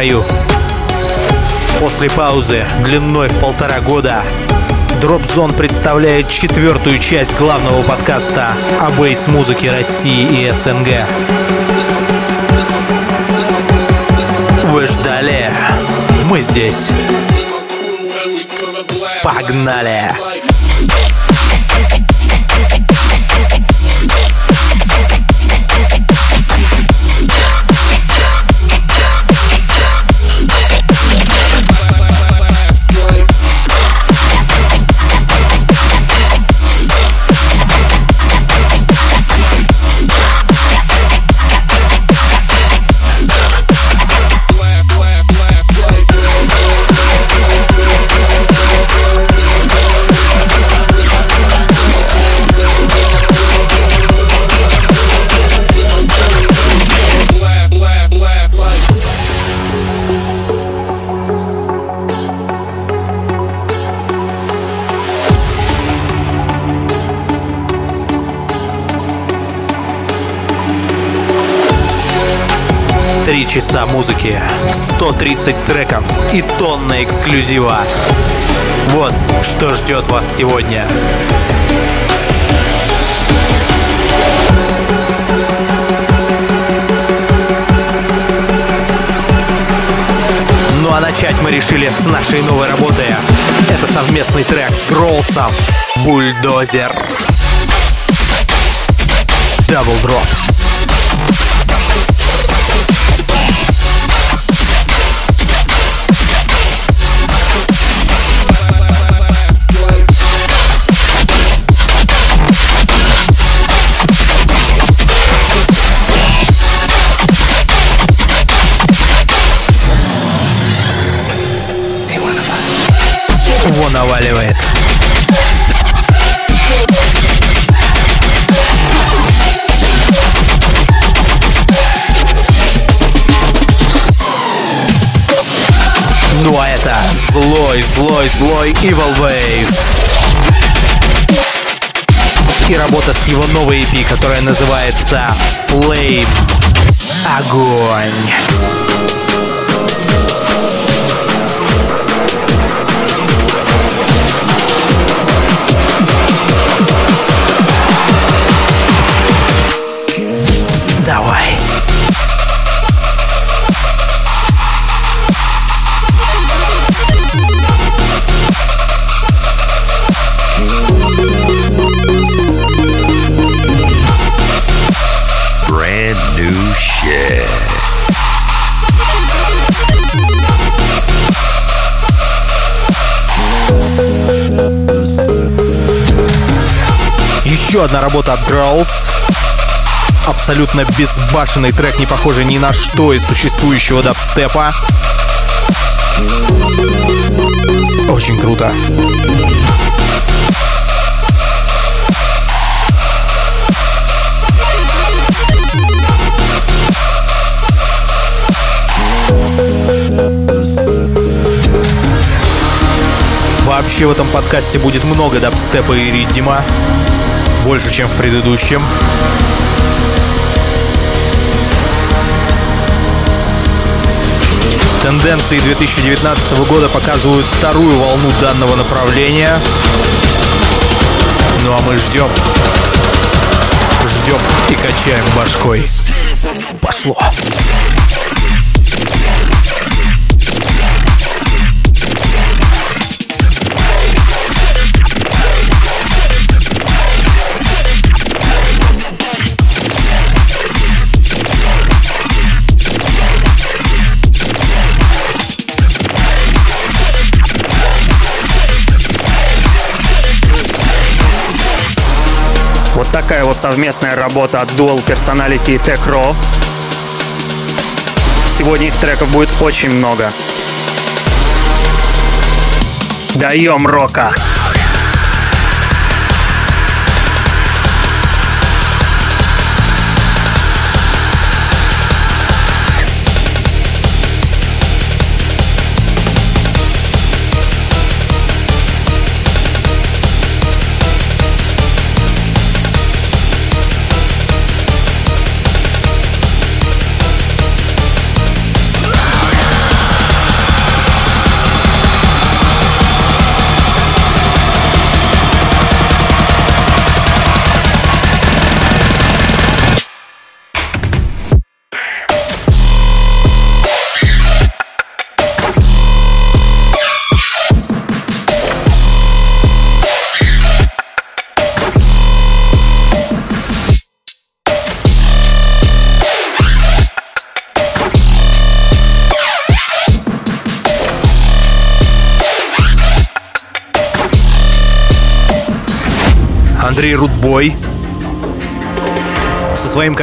строю. После паузы длиной в полтора года Drop Zone представляет четвертую часть главного подкаста о бейс-музыке России и СНГ. Вы ждали? Мы здесь. Погнали! Три часа музыки, 130 треков и тонна эксклюзива. Вот что ждет вас сегодня. Ну а начать мы решили с нашей новой работы. Это совместный трек с Гролсом «Бульдозер». Дабл дроп. Вон наваливает. Ну а это злой, злой, злой Evil Wave. И работа с его новой EP, которая называется Flame. Огонь. Одна работа от Growls. Абсолютно безбашенный трек, не похожий ни на что из существующего дабстепа. Очень круто. Вообще в этом подкасте будет много дабстепа и риддима. Больше, чем в предыдущем. Тенденции 2019 года показывают вторую волну данного направления. Ну а мы ждем. Ждем и качаем башкой. Пошло. Вот такая вот совместная работа от Dual Personality и Tech Raw. Сегодня их треков будет очень много. Даем рока! Андрей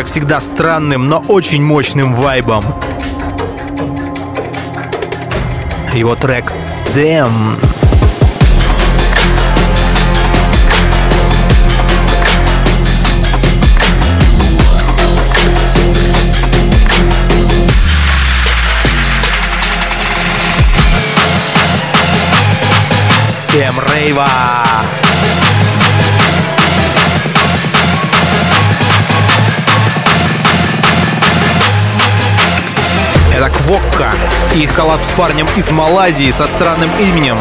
как всегда, странным, но очень мощным вайбом. Его трек «Damn» Всем рейва! Это Квокка и их коллаб с парнем из Малайзии со странным именем.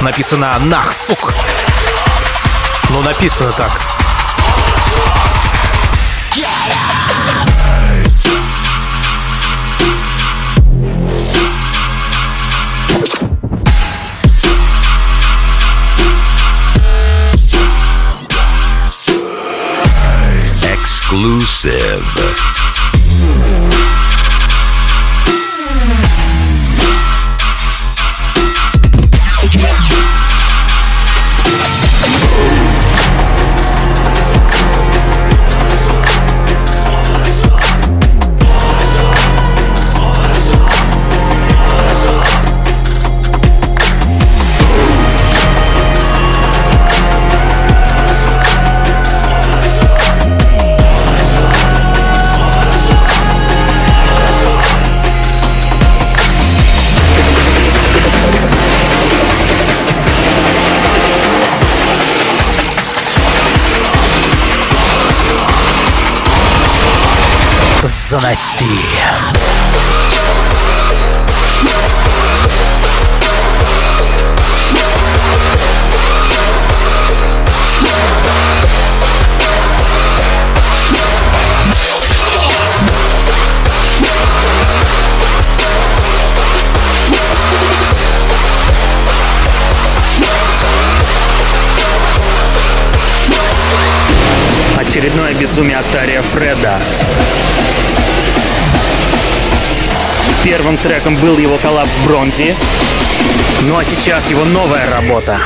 Написано Нахсук. Ну, написано так. Exclusive. Заноси. Очередное безумие от Тария Фреда. Первым треком был его коллапс в бронзе. Ну а сейчас его новая работа.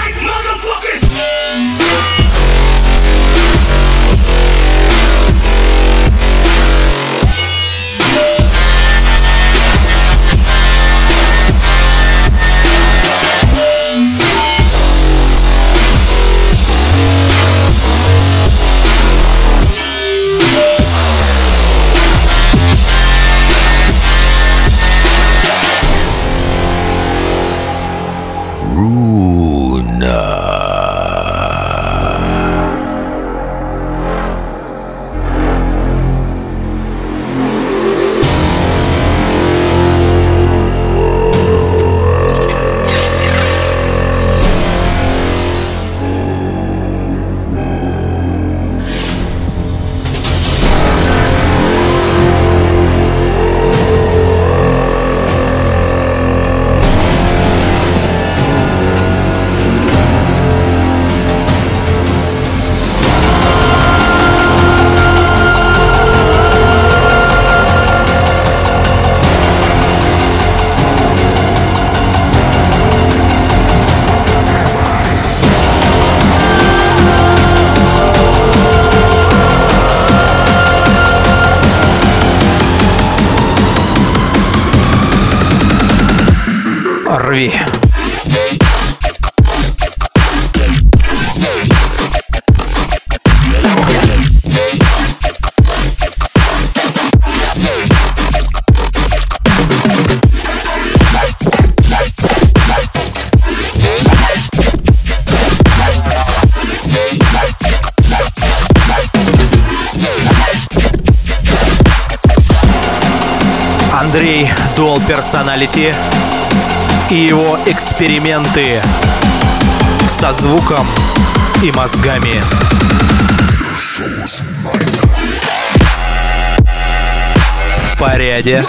Dual Personality и его эксперименты со звуком и мозгами. В порядке.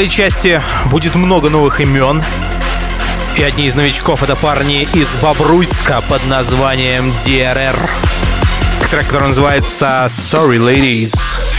Этой части будет много новых имен. И одни из новичков это парни из Бобруйска под названием DRR. Трек, который называется Sorry Ladies.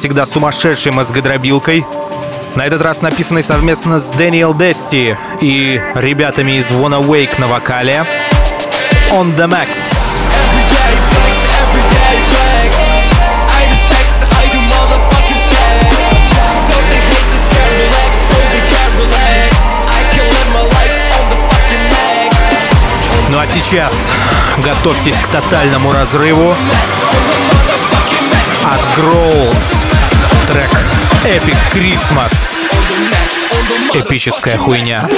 Всегда, сумасшедшей мозгодробилкой. На этот раз написанный совместно с Дэниел Дести и ребятами из Wanna Wake на вокале. On the Max. Everyday flex, everyday flex. I just flex, I do motherfucking stacks. So they hate, just can't relax, so they can't relax. I can live my life on the fucking max. Ну а сейчас готовьтесь к тотальному разрыву от Growls. Трек Epic Christmas. Эпическая хуйня.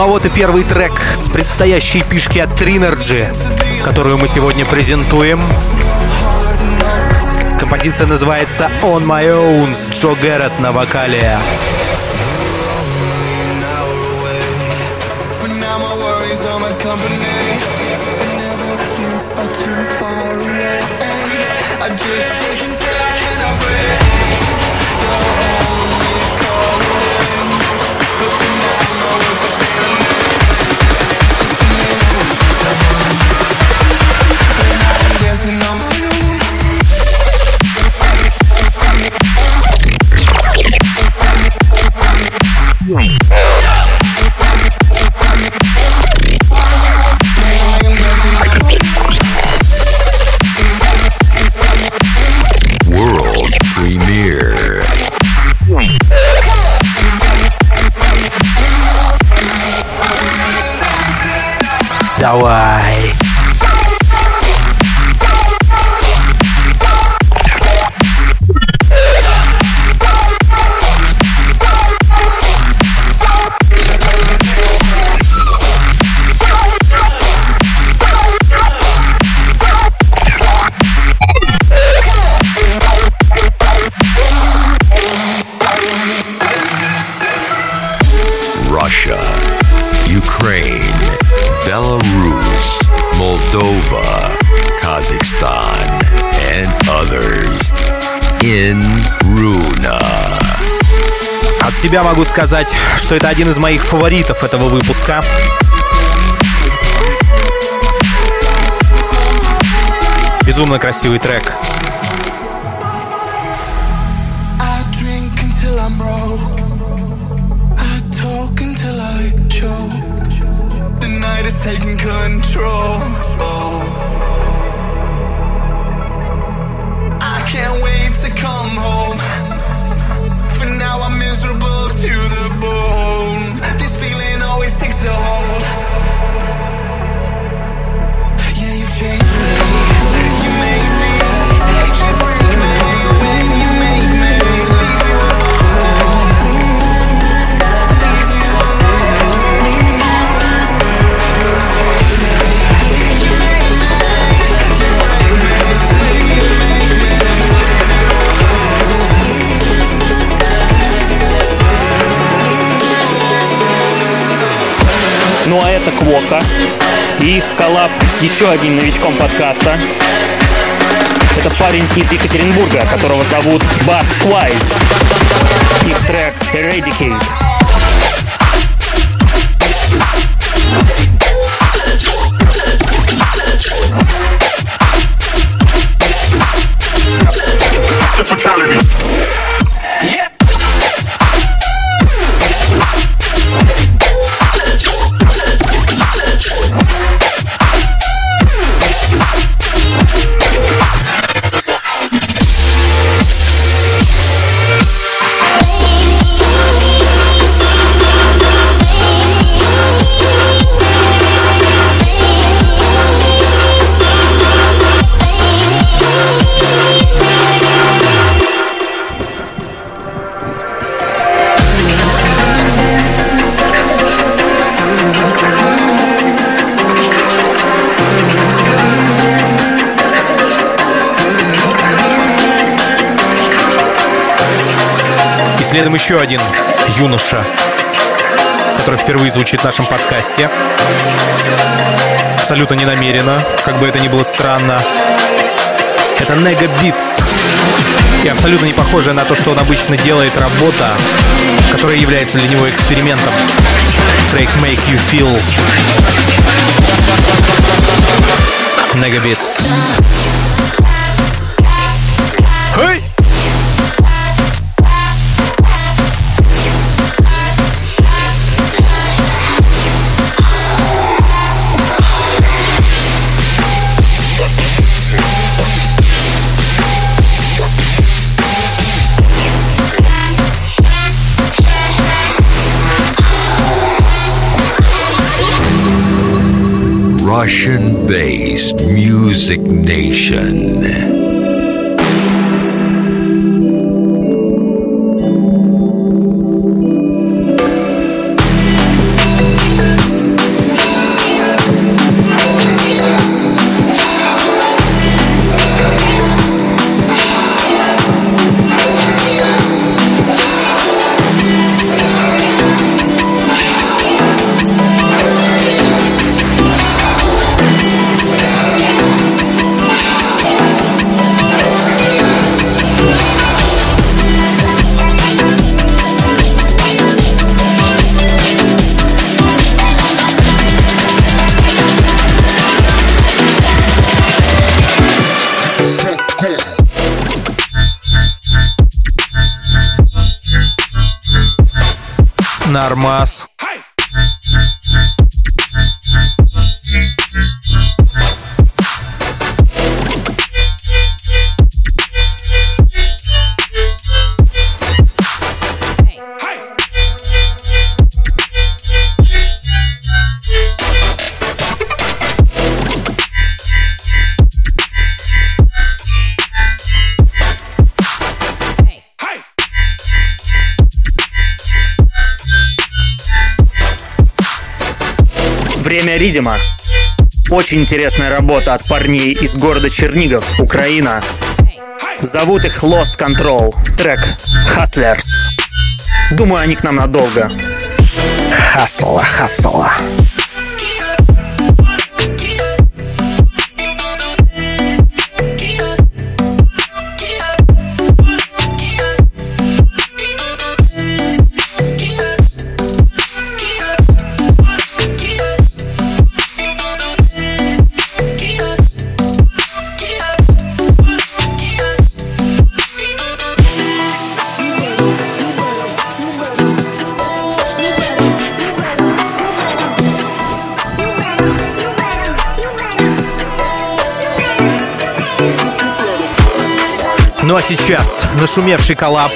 Ну а вот и первый трек с предстоящей пишки от Trinergy, которую мы сегодня презентуем. Композиция называется On My Own с Джо Гэррет на вокале. An Давай. Себя могу сказать, что это один из моих фаворитов этого выпуска. Безумно красивый трек. I drink bone. This feeling always takes a hold. Это Квока. И их коллаб с еще одним новичком подкаста. Это парень из Екатеринбурга, которого зовут Бас Квайз. Их трек Eradicate. И следом еще один юноша, который впервые звучит в нашем подкасте. Абсолютно не намеренно, как бы это ни было странно. Это Нега Битс. И абсолютно не похожая на то, что он обычно делает работа, которая является для него экспериментом. Трек Make You Feel. Нега Битс. Hey! Russian-based music nation. Время Ридима. Очень интересная работа от парней из города Чернигов, Украина. Зовут их Lost Control. Трек Hustlers. Думаю, они к нам надолго. Хасла, хасла. Ну а сейчас нашумевший коллаб.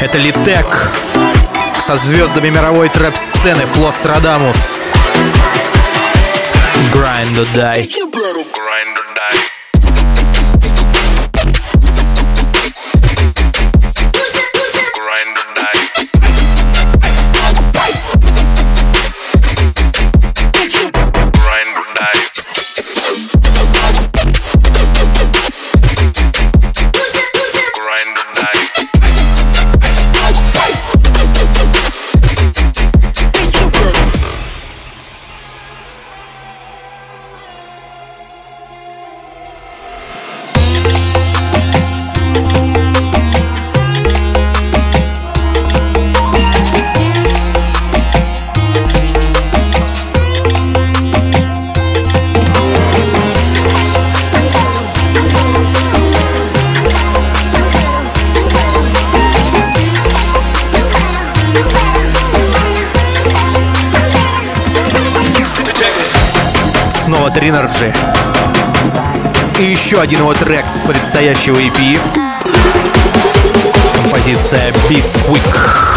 Это Литек со звездами мировой трэп-сцены Флострадамус. Grind or die. Еще один его трек с предстоящего EP. Композиция Bisquick. Ruination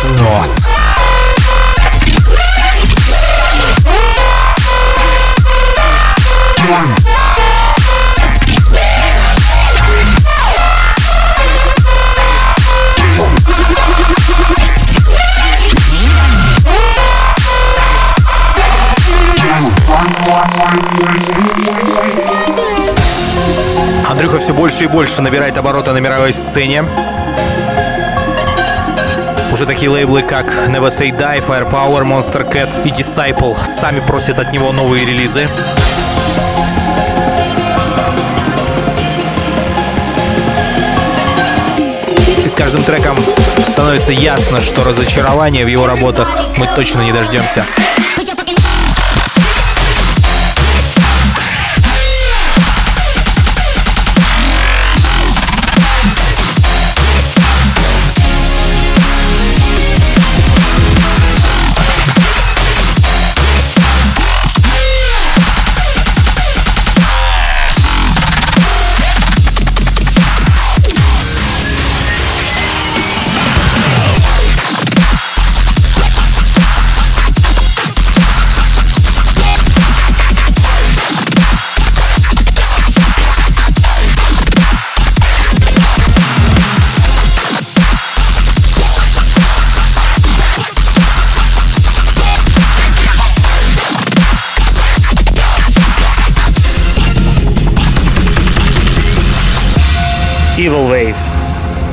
Разнос. Андрюха все больше и больше набирает обороты на мировой сцене. Уже такие лейблы, как Never Say Die, Firepower, Monster Cat и Disciple сами просят от него новые релизы. И с каждым треком становится ясно, что разочарования в его работах мы точно не дождемся.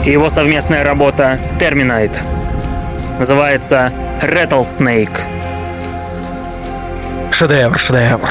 И его совместная работа с Terminite. Называется Rattlesnake. Шедевр, шедевр.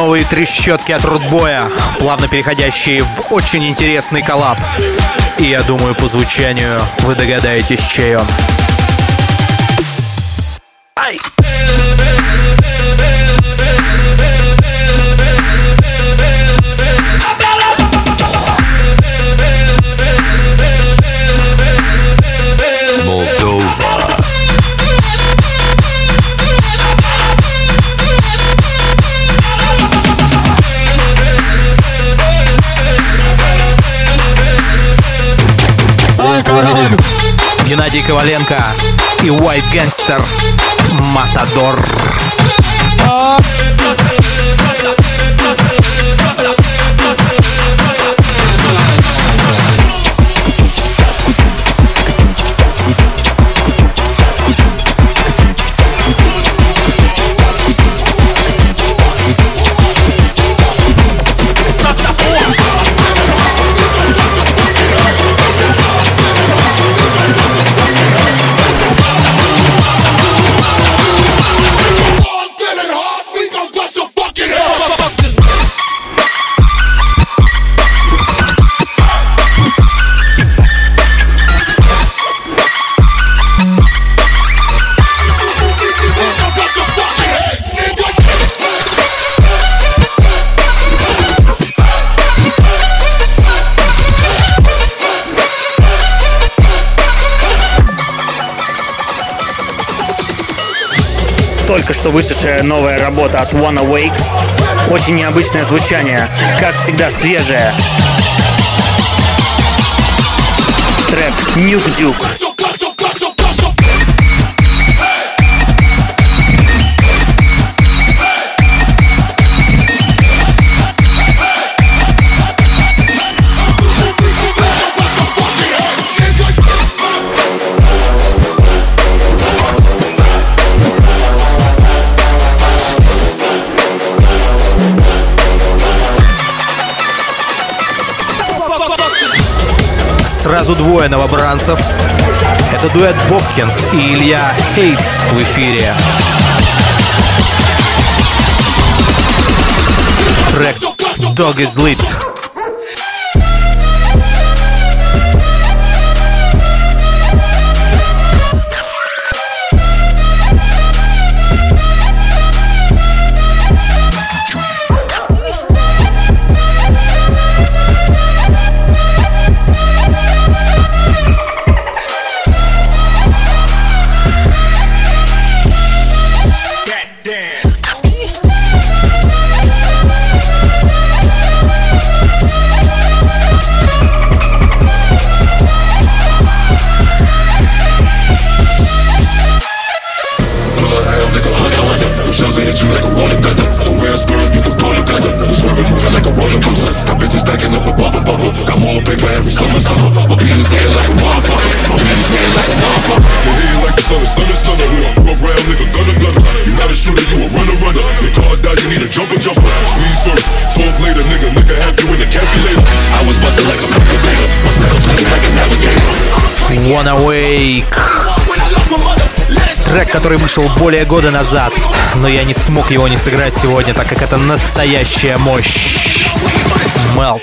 Новые трещотки от Рудбоя, плавно переходящие в очень интересный коллаб. И я думаю, по звучанию вы догадаетесь, чей он. Ай! Геннадий Коваленко и White Gangster Матадор. Только что вышедшая новая работа от One Awake. Очень необычное звучание, как всегда свежее. Трек Нюк Дюк. Сразу двое новобранцев. Это дуэт Бобкинс и Илья Хейтс в эфире. Трек Dog is Lit. One Awake. Трек, который вышел более года назад, но я не смог его не сыграть сегодня, так как это настоящая мощь. Melt.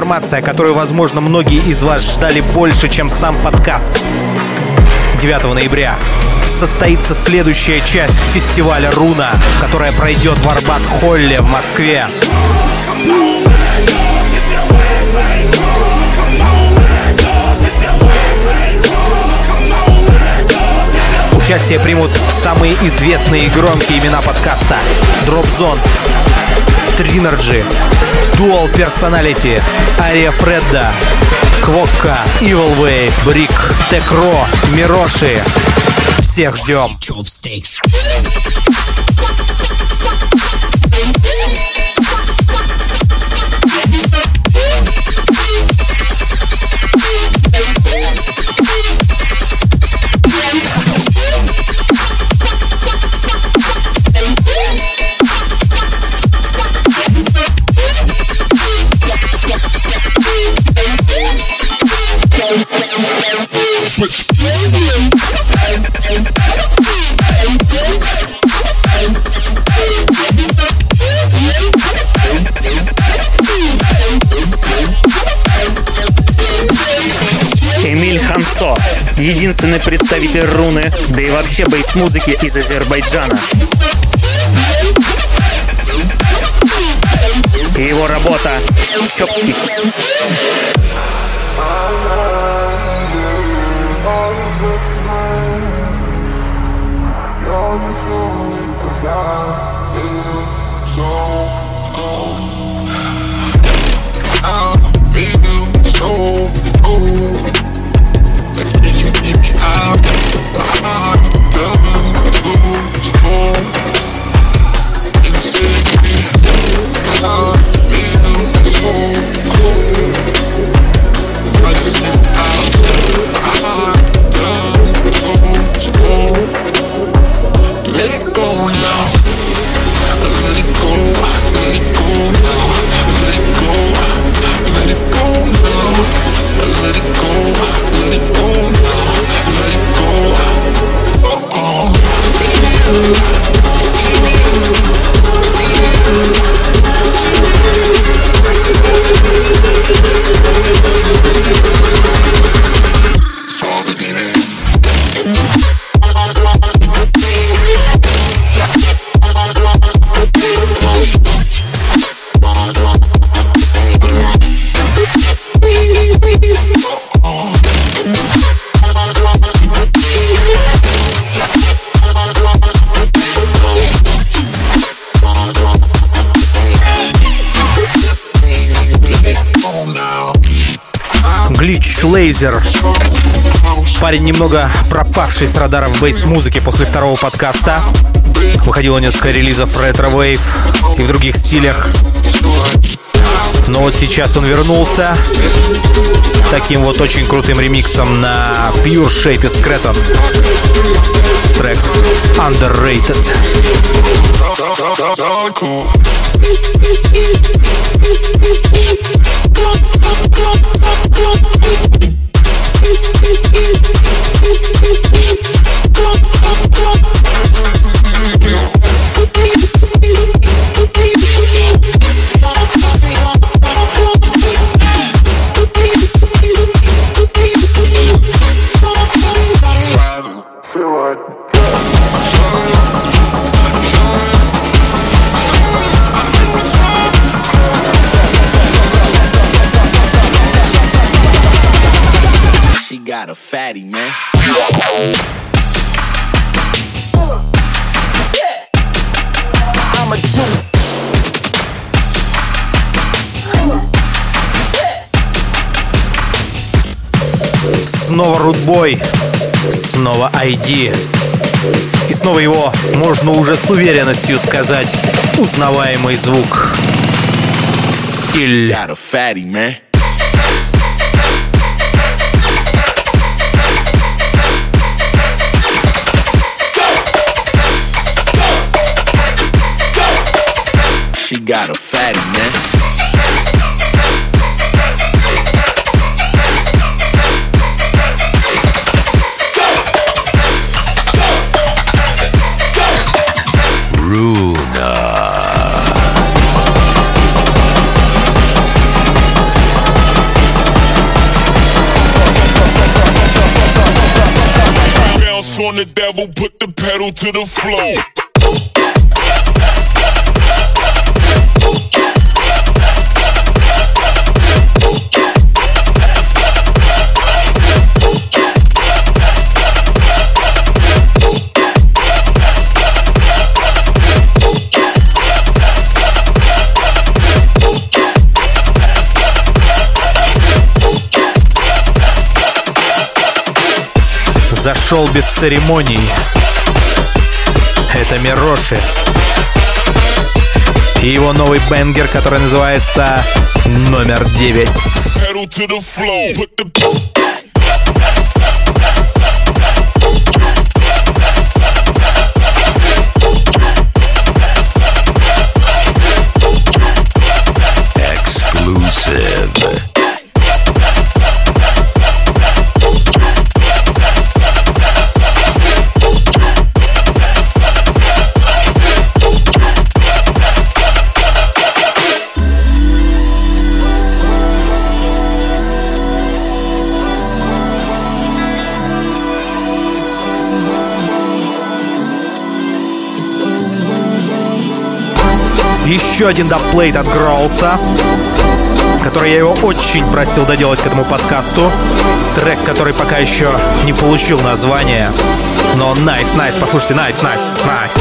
Информация, которую, возможно, многие из вас ждали больше, чем сам подкаст. 9 ноября состоится следующая часть фестиваля «Руна», которая пройдет в Арбат-Холле в Москве. Участие примут самые известные и громкие имена подкаста. Zone, Trinergy, Dual Personality, Ария Фредда, Квокка, Evil Wave, Брик, Текро, Мироши. Всех ждем. Хансо, единственный представитель руны, да и вообще бейс-музыки из Азербайджана. И его работа Chopsticks. Лейзер. Парень немного пропавший с радаров бейс-музыки после второго подкаста. Выходило несколько релизов Wave и в других стилях. Но вот сейчас он вернулся таким вот очень крутым ремиксом на Pure Shape из Scraton. Трек Underrated. Cool. Thank you. Снова Рудбой. Снова ID. И снова его можно уже с уверенностью сказать узнаваемый звук. Стиль. She got a to the floor. Зашел без церемоний. Это Мироши. И его новый бенгер, который называется «Номер девять». Еще один dubplate от Гроулса, который я его очень просил доделать к этому подкасту. Трек, который пока еще не получил название. Но nice, nice, послушайте, nice, nice, nice.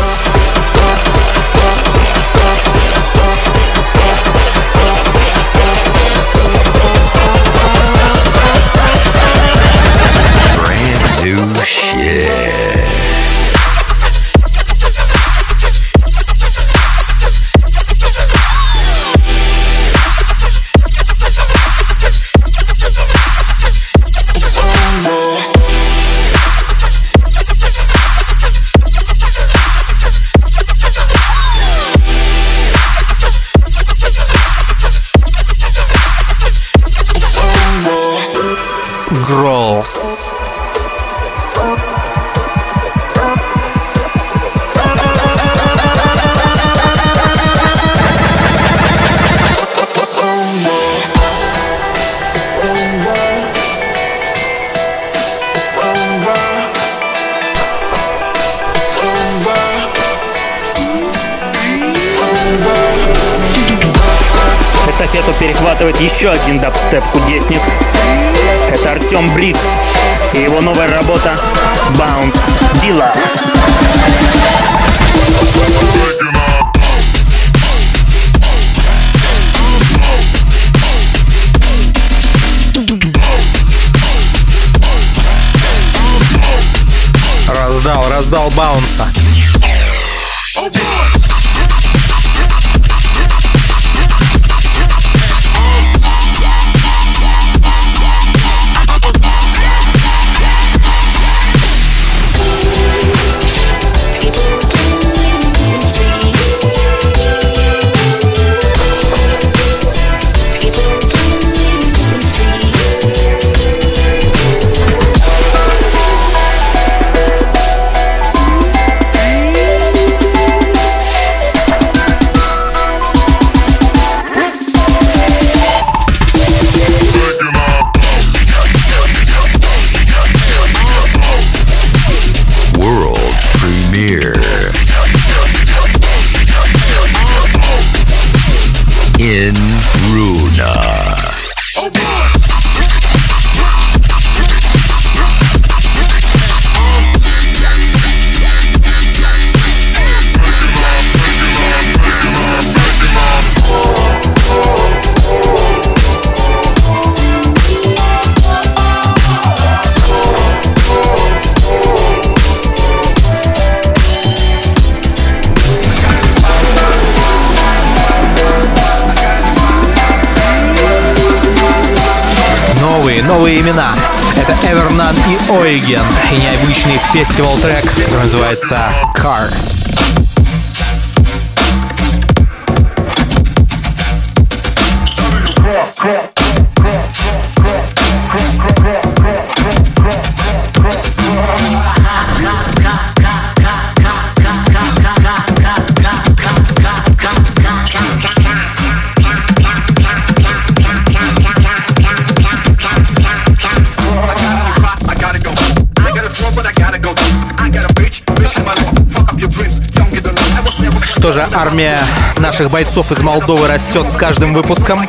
Армия наших бойцов из Молдовы растет с каждым выпуском.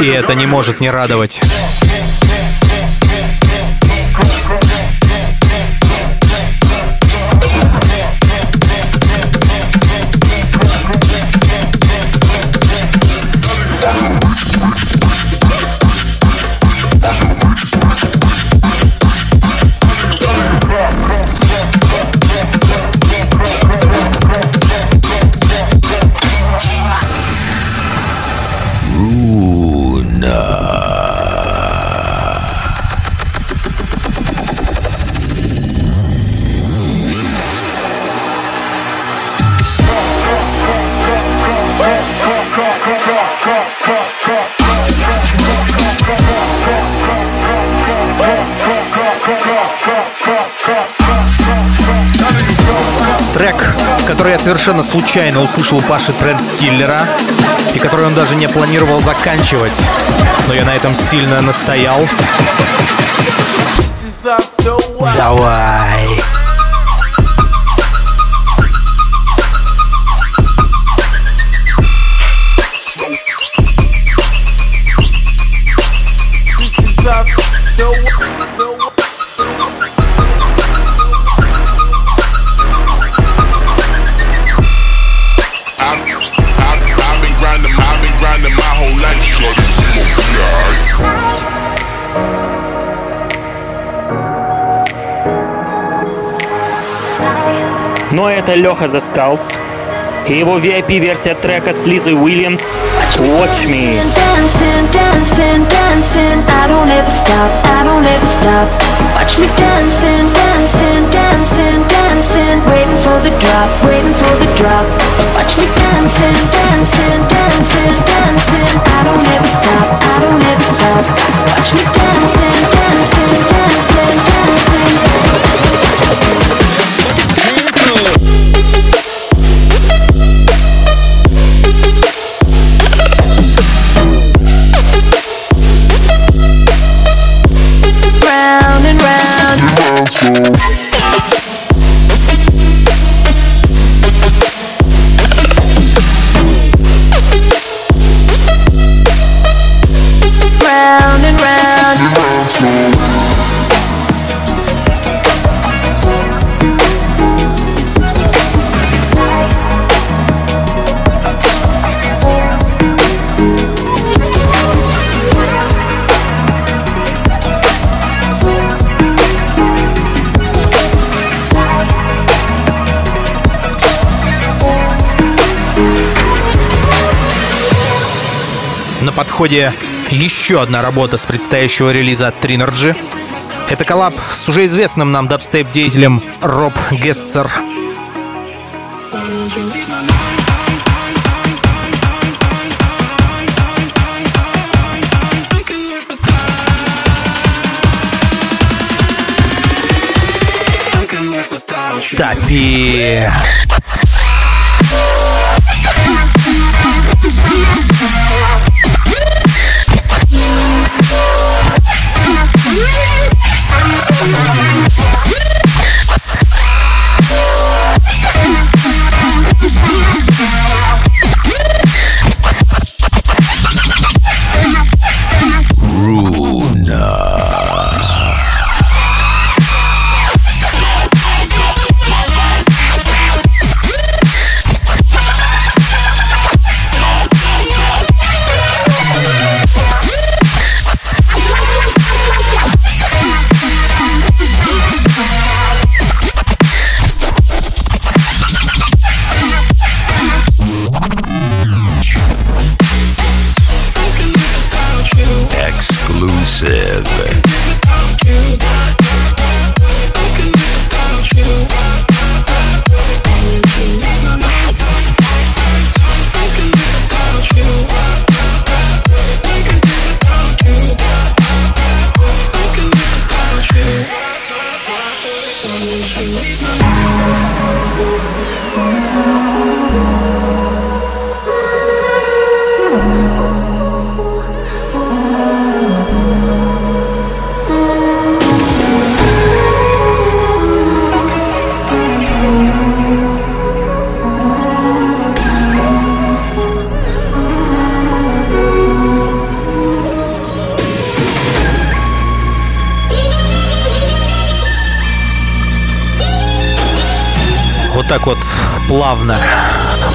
И это не может не радовать. Трек, который я совершенно случайно услышал у Паши Тренд Киллера, и который он даже не планировал заканчивать. Но я на этом сильно настоял. Давай. Но это Леха The Skulls и его VIP-версия трека с Лизой Уильямс «Watch Me». Watch me dancing, dancing, dancing, dancing. Waiting for the drop, waiting for the drop. Watch me dancing, dancing, dancing, dancing. I don't ever stop, I don't ever stop. Watch me dancing, dancing, dancing, dancing. Подходе еще одна работа с предстоящего релиза Trinergy. Это коллаб с уже известным нам дабстеп-деятелем Роб Гессер. Топи.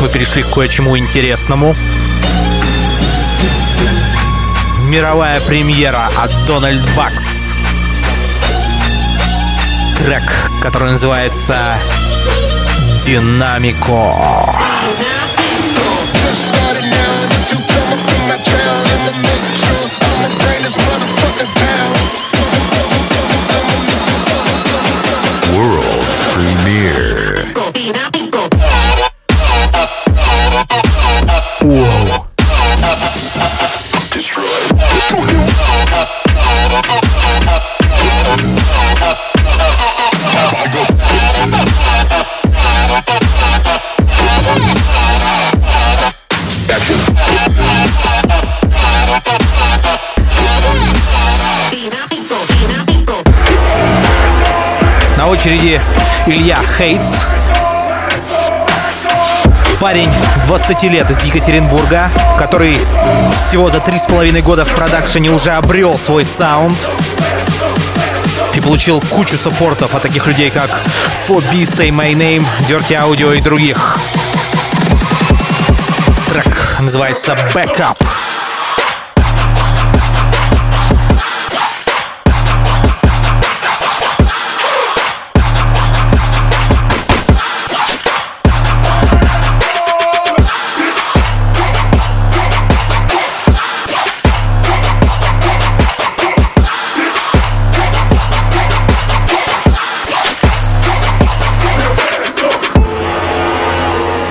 Мы перешли к кое-чему интересному. Мировая премьера от Дональд Бакс. Трек, который называется «Динамико». Очереди Илья Хейтс. Парень 20 лет из Екатеринбурга, который всего за три с половиной года в продакшене уже обрел свой саунд и получил кучу саппортов от таких людей, как 4B, Say My Name, Dirty Audio и других. Трек называется Backup.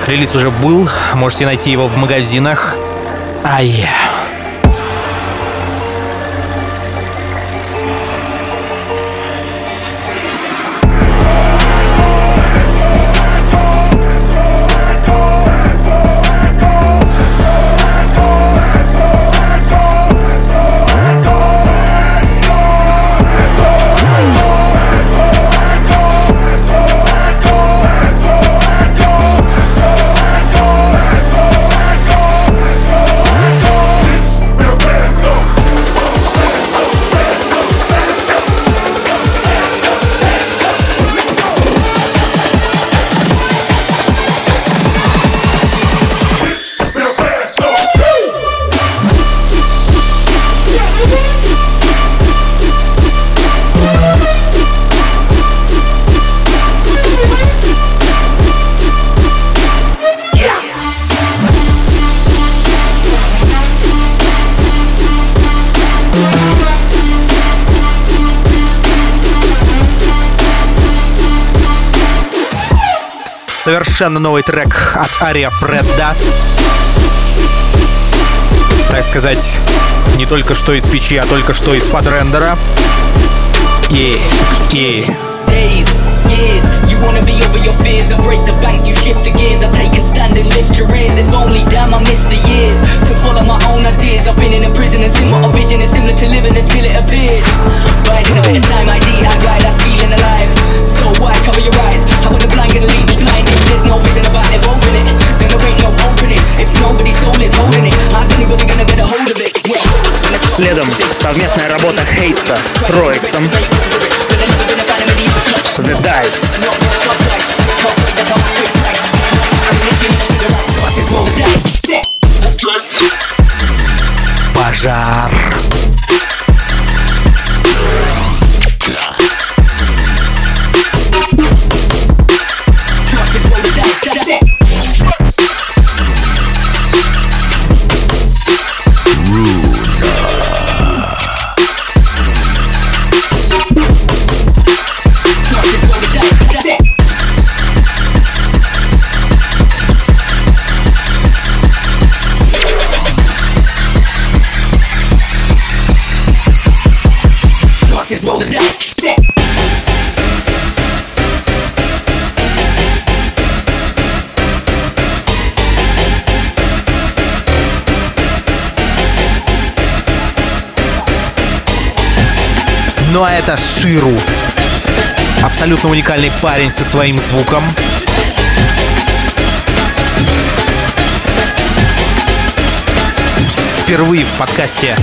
Релиз уже был, можете найти его в магазинах. Ай. Совершенно новый трек от Ария Фредда. Так сказать, не только что из печи, а только что из-под рендера. И days, years. You wanna be over your fears and break the bank, you shift the gears. I take a stand and lift your ears. If only damn I missed the years to follow my own ideas. I've been in a prison and seen what a vision is similar to living until it appears. But in a bit of time, I I ride, that's feeling alive. So why cover your eyes? How would the blind gonna lead the blind if there's no vision about evolving it? Then there ain't no opening if nobody's soul is holding it. How's anybody gonna get a hold of it? Well, Следом совместная работа Хейтса с Роексом. The Dice. пожар. Ну а это Ширу. Абсолютно уникальный парень со своим звуком. Впервые в подкасте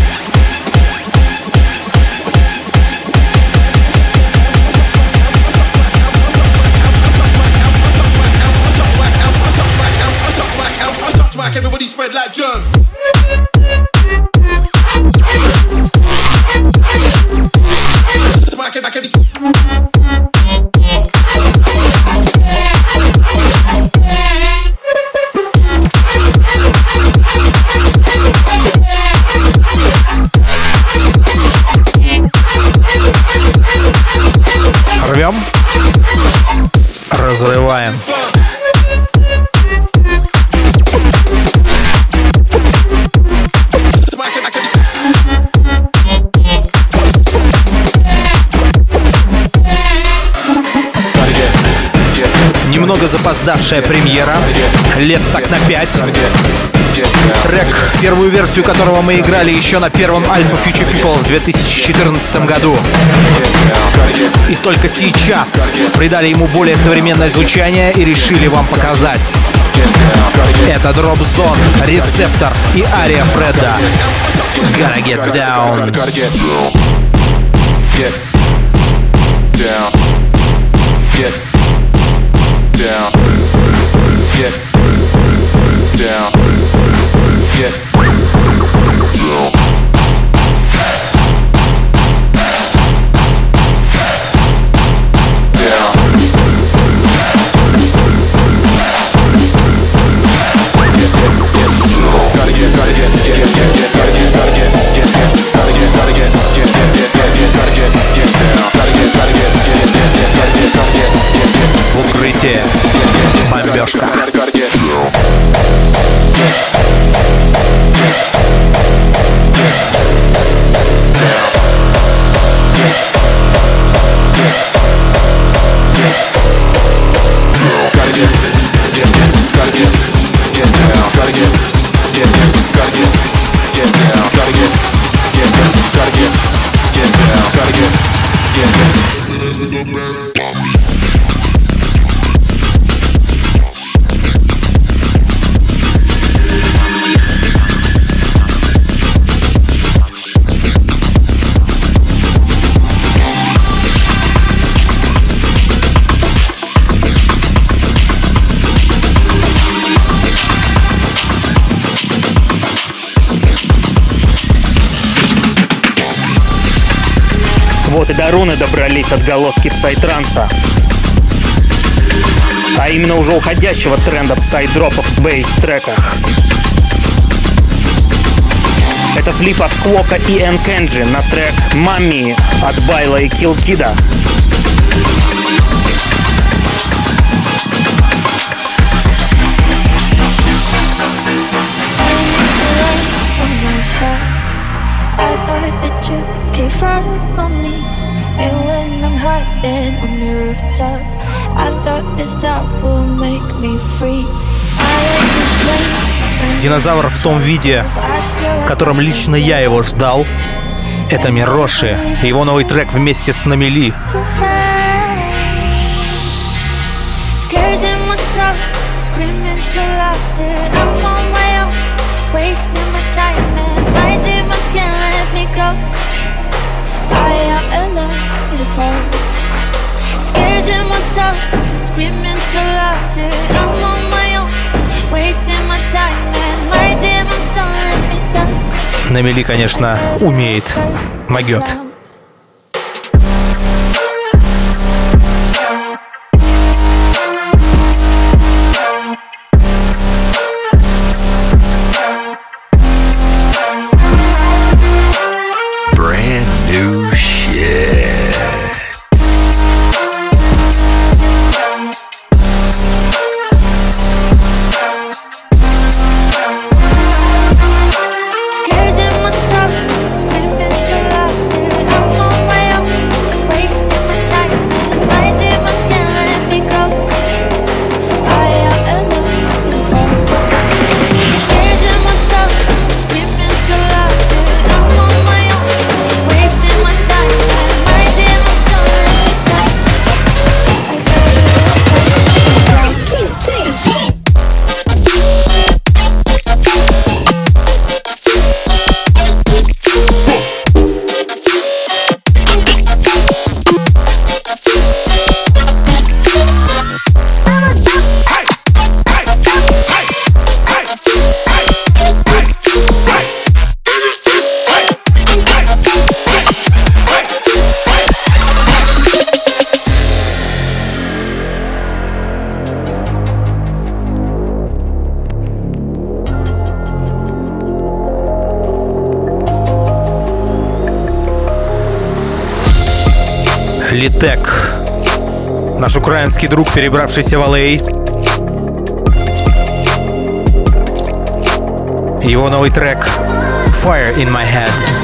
запоздавшая премьера, лет так на пять. Трек, первую версию которого мы играли еще на первом альбоме Future People в 2014 году. И только сейчас придали ему более современное звучание и решили вам показать. Это Drop Zone, Рецептор и Ария Фреда. Gotta get down. Get down. Get down. get down. отголоски псай-транса. А именно уже уходящего тренда псай-дропов в бейс-треках. Это флип от Квока и Энкенджи на трек «Мамми» от Байла и Килкида. Кида. Динозавр в том виде, в котором лично я его ждал, это Мироши и его новый трек вместе с Намели. Screaming На Мели, конечно, умеет. Могет. Украинский друг, перебравшийся в Алей. Его новый трек Fire in My Head.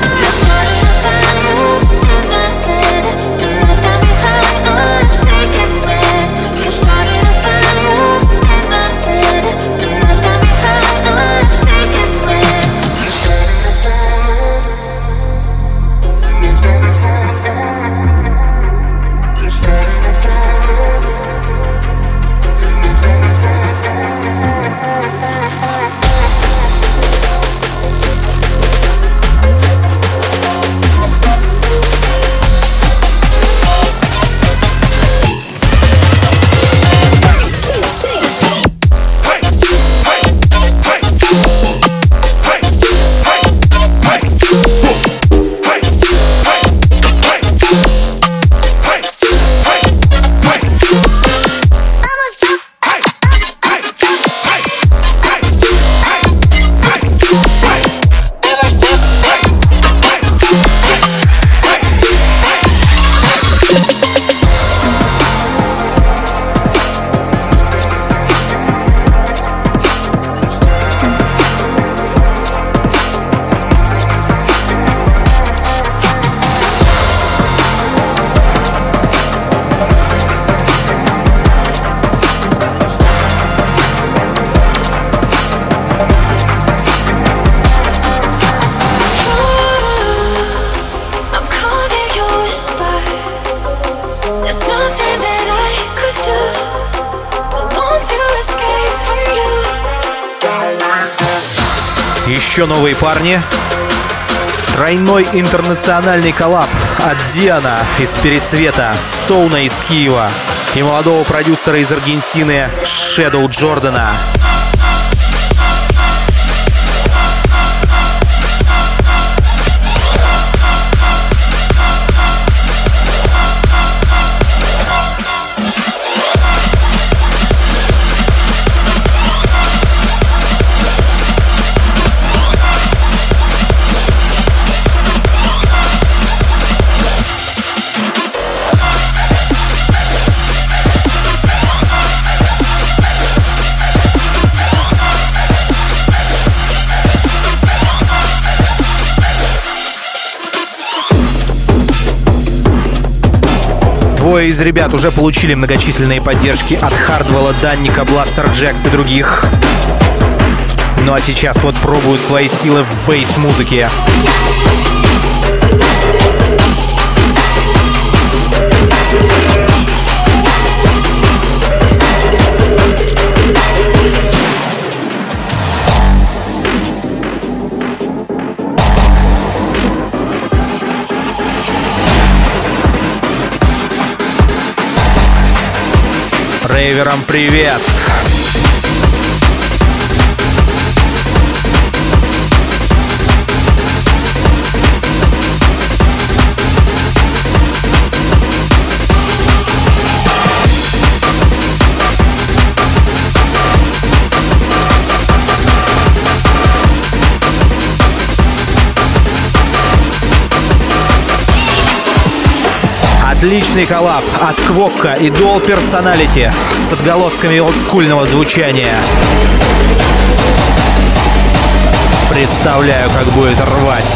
Еще новые парни. Тройной интернациональный коллаб от Диана из Пересвета, Стоуна из Киева и молодого продюсера из Аргентины Шэдоу Джордана. Двое из ребят уже получили многочисленные поддержки от Хардвелла, Данника, Бластер Джекс и других. Ну а сейчас вот пробуют свои силы в бейс-музыке. Рейверам привет! Отличный коллаб от Квокка и Dual Personality с отголосками олдскульного звучания. Представляю, как будет рвать.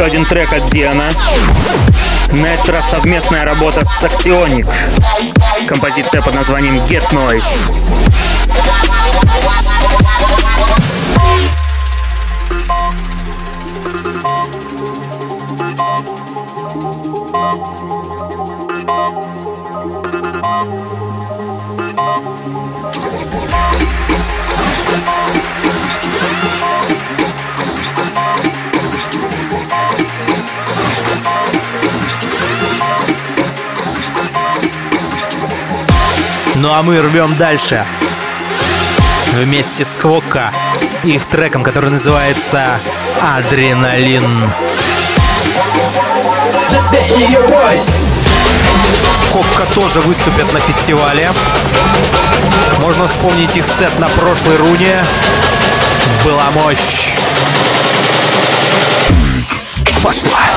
Еще один трек от Диана. На этот раз совместная работа с Saxionic. Композиция под названием Get Noise. А мы рвем дальше. Вместе с Квокка. Их треком, который называется «Адреналин». Кокка тоже выступят на фестивале. Можно вспомнить их сет на прошлой руне. Была мощь. Пошла.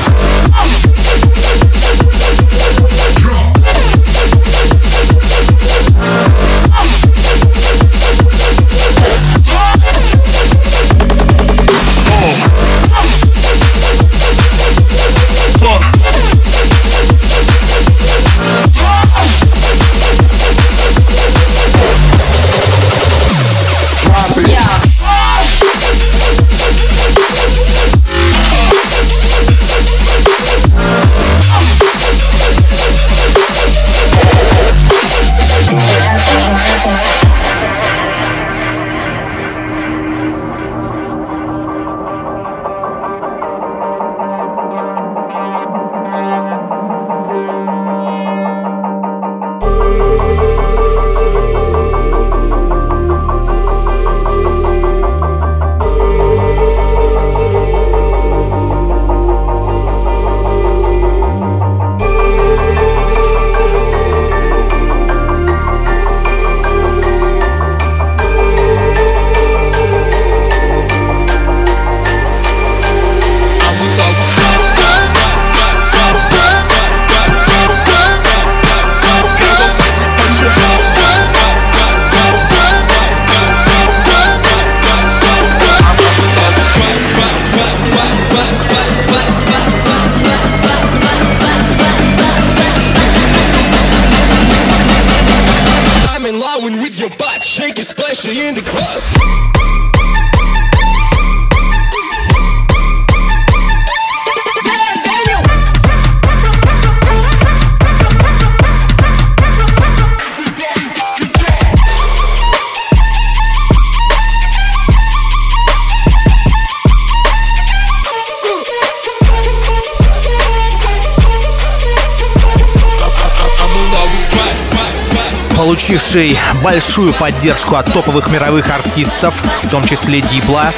Большую поддержку от топовых мировых артистов, в том числе Дипла.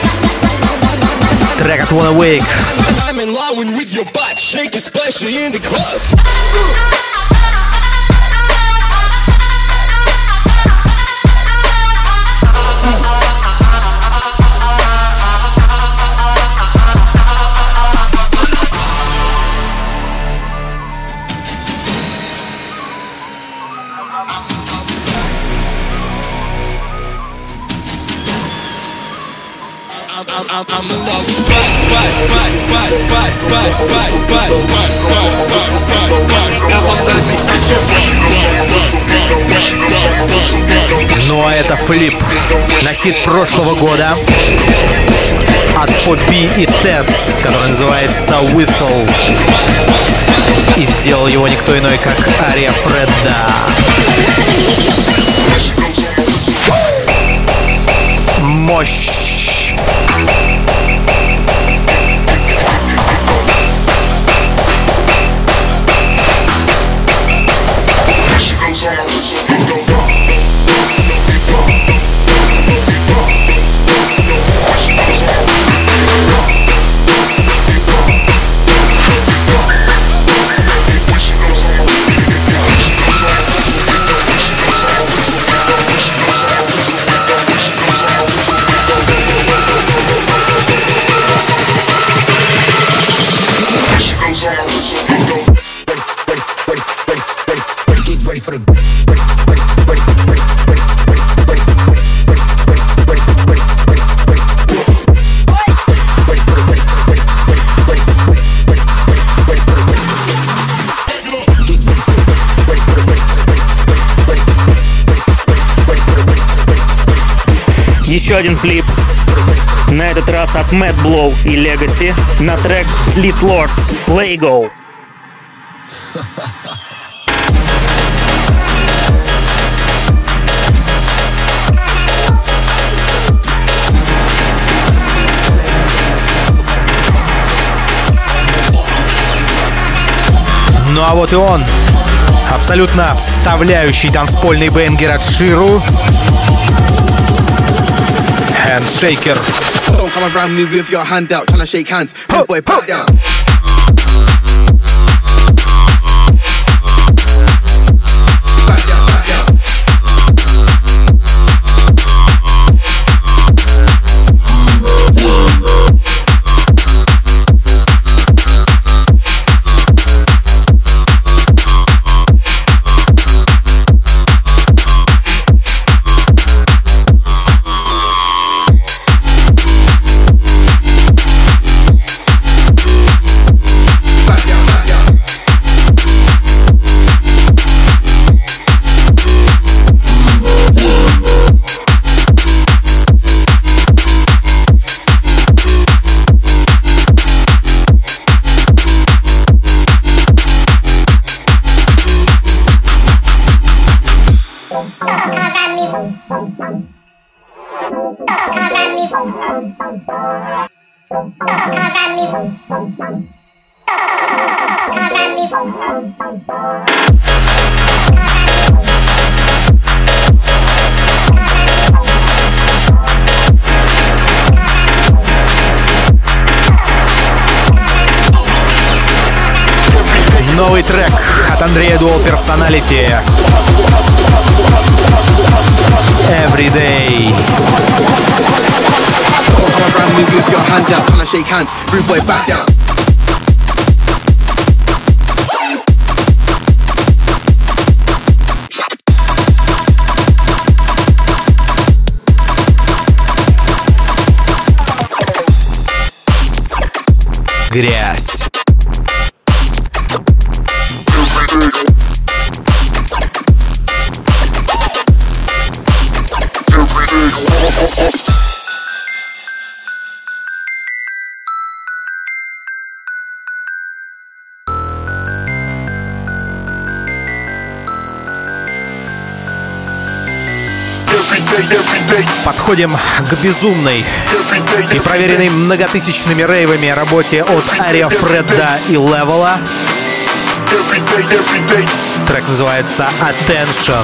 Трек от Wanna Wake. I'm in line with your butt, shaking, splashing in the club. Прошлого года от Фоби и Тесс, который называется Whistle. И сделал его никто иной, как Ария Фредда. Мощь! Еще один флип. На этот раз от Mad Blow и Legacy на трек Fleet Lords Play Go. Ну а вот и он. Абсолютно вставляющий танцпольный бенгер от Ширу. Don't come around me with your hand out, tryna shake hands. Rude boy, back down. Андрея Дуо Personality. Everyday. Грязь. Подходим к безумной и проверенной многотысячными рейвами работе от Ария Фредда и Левела. Трек называется Attention.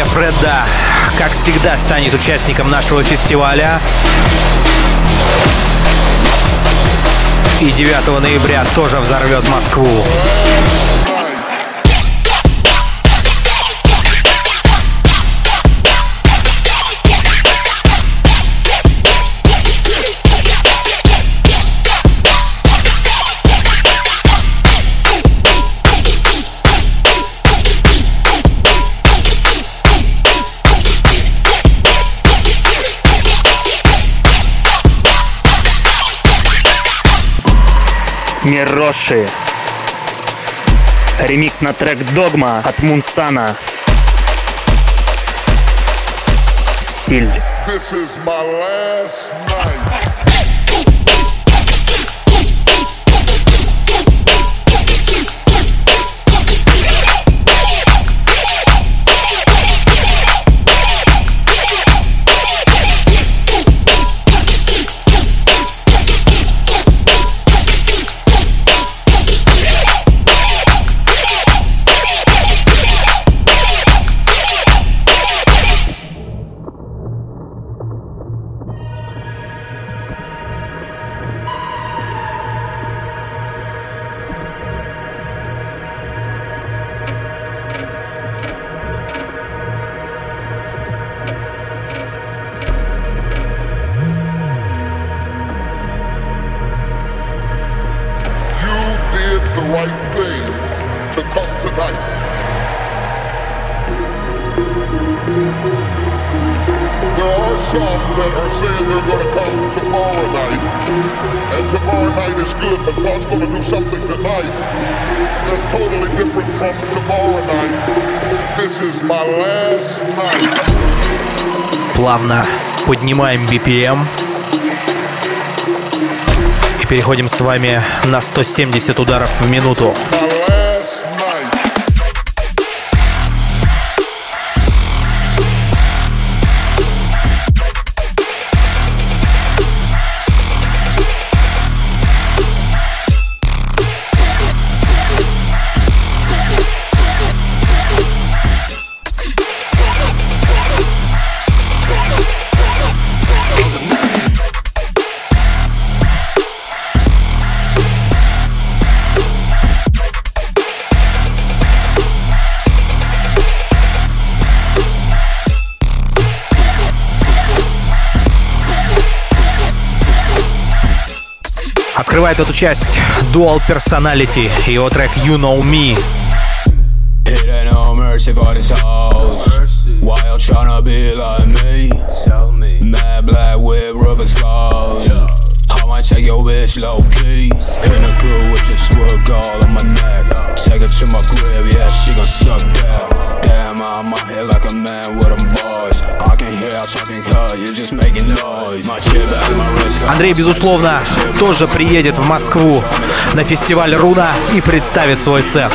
Ария Фредда, как всегда, станет участником нашего фестиваля. И 9 ноября тоже взорвет Москву. Мироши. Ремикс на трек Догма от Мунсана. Стиль. This is my last Плавно поднимаем BPM. И переходим с вами на 170 ударов в минуту. Открывает эту часть Dual Personality и его трек You Know Me. It ain't no mercy for these hoes. Why you tryna be like me? Tell me. Mad black with rubber scars. I might take your bitch low key. In a good with your swirl gall on my neck. Take her to my grave, yeah, she gon' suck that. Damn, I'm out here like a man with them boys. I can hear her talking her, you're just making noise. My chip back, my wrist. Андрей, безусловно, тоже приедет в Москву на фестиваль Руна и представит свой сет.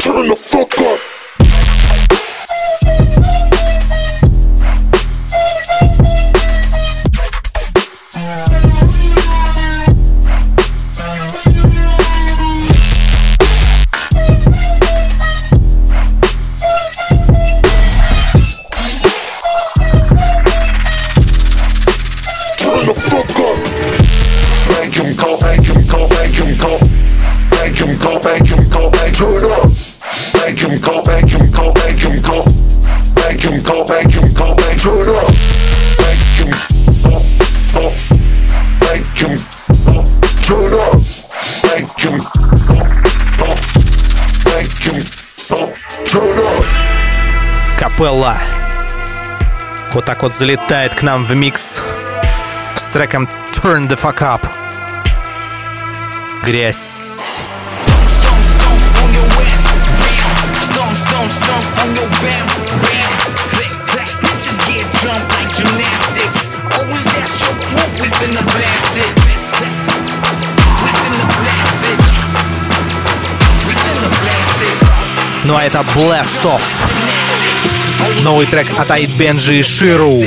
Turn the fuck up. Капелла. Вот так вот залетает к нам в микс с треком Turn the Fuck Up. Грязь. Ну а это Blast Off. Новый трек от Аид Бенджи и Ширу.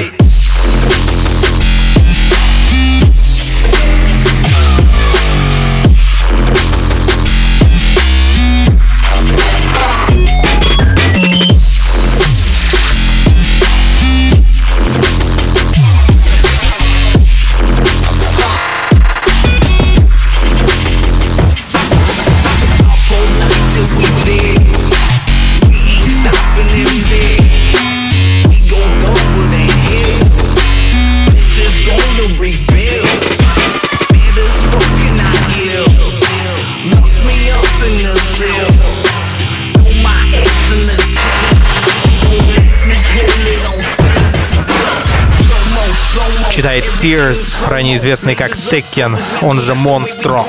Читает Tears, ранее известный как Tekken, он же Монстро.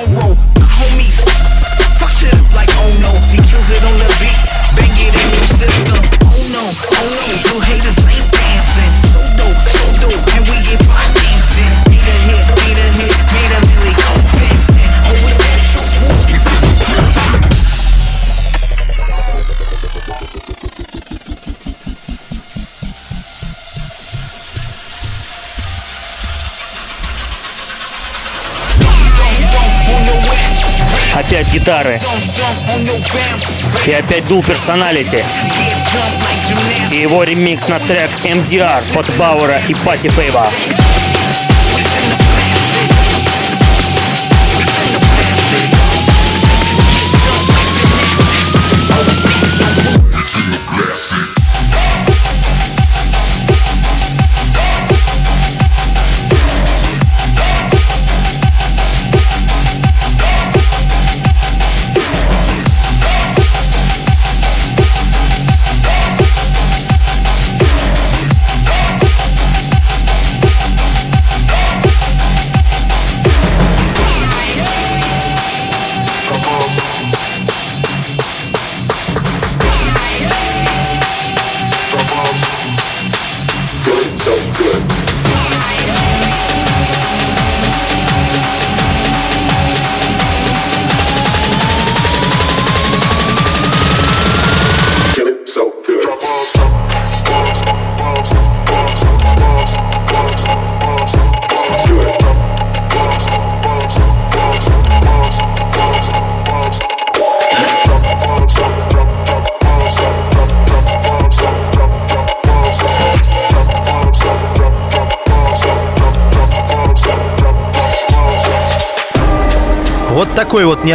Гитары. И опять like gymnastics. И его ремикс на трек MDR от Бауэра и Пати Фейва.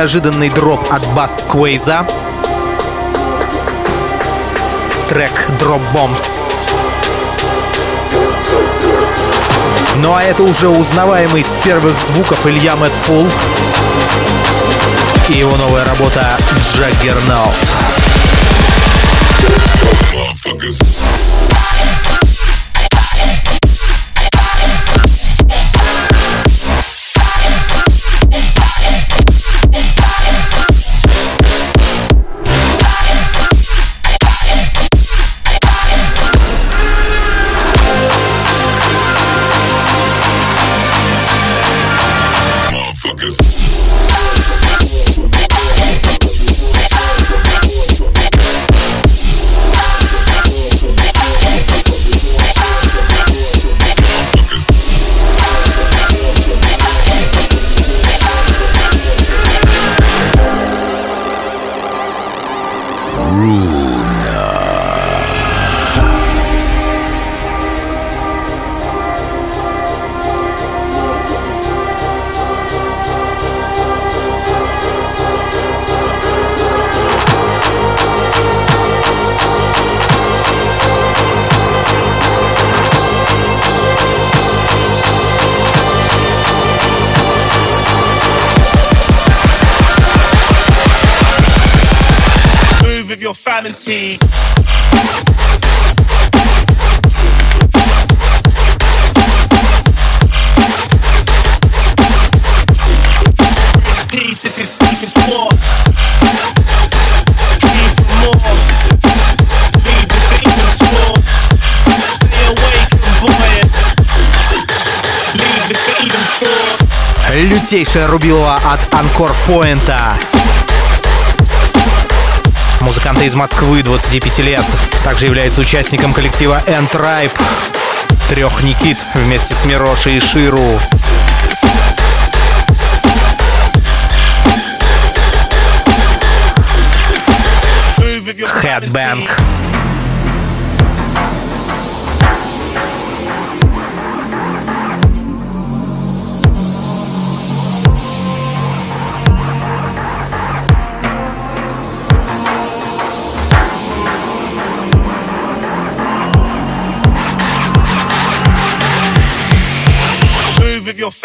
Неожиданный дроп от Бас Сквейза. Трек Drop Bombs. Ну а это уже узнаваемый с первых звуков Илья Мэтфул и его новая работа Juggernaut. Move Лютейшая Рубилова от Анкор Поинта. Музыканта из Москвы, 25 лет. Также является участником коллектива N-Tribe. Трех Никит вместе с Мирошей и Ширу. Headbang.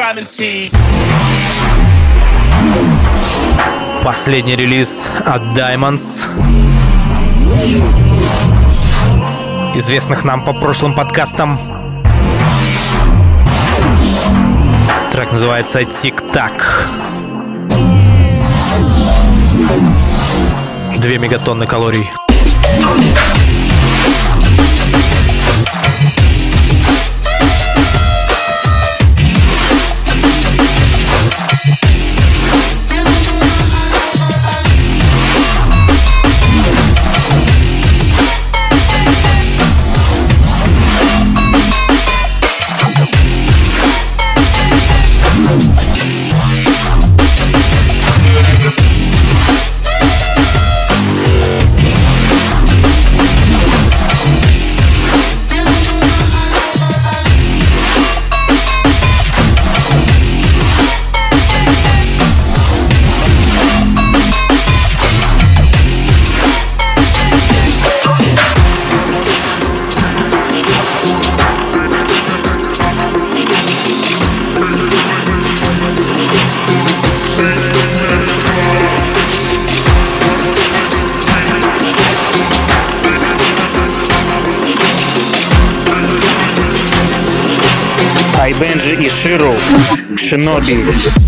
Family. Последний релиз от Diamonds. Известных нам по прошлым подкастам. Трек называется «Тик-так». Две мегатонны калорий. Айбенджи и Ширу. Шиноби.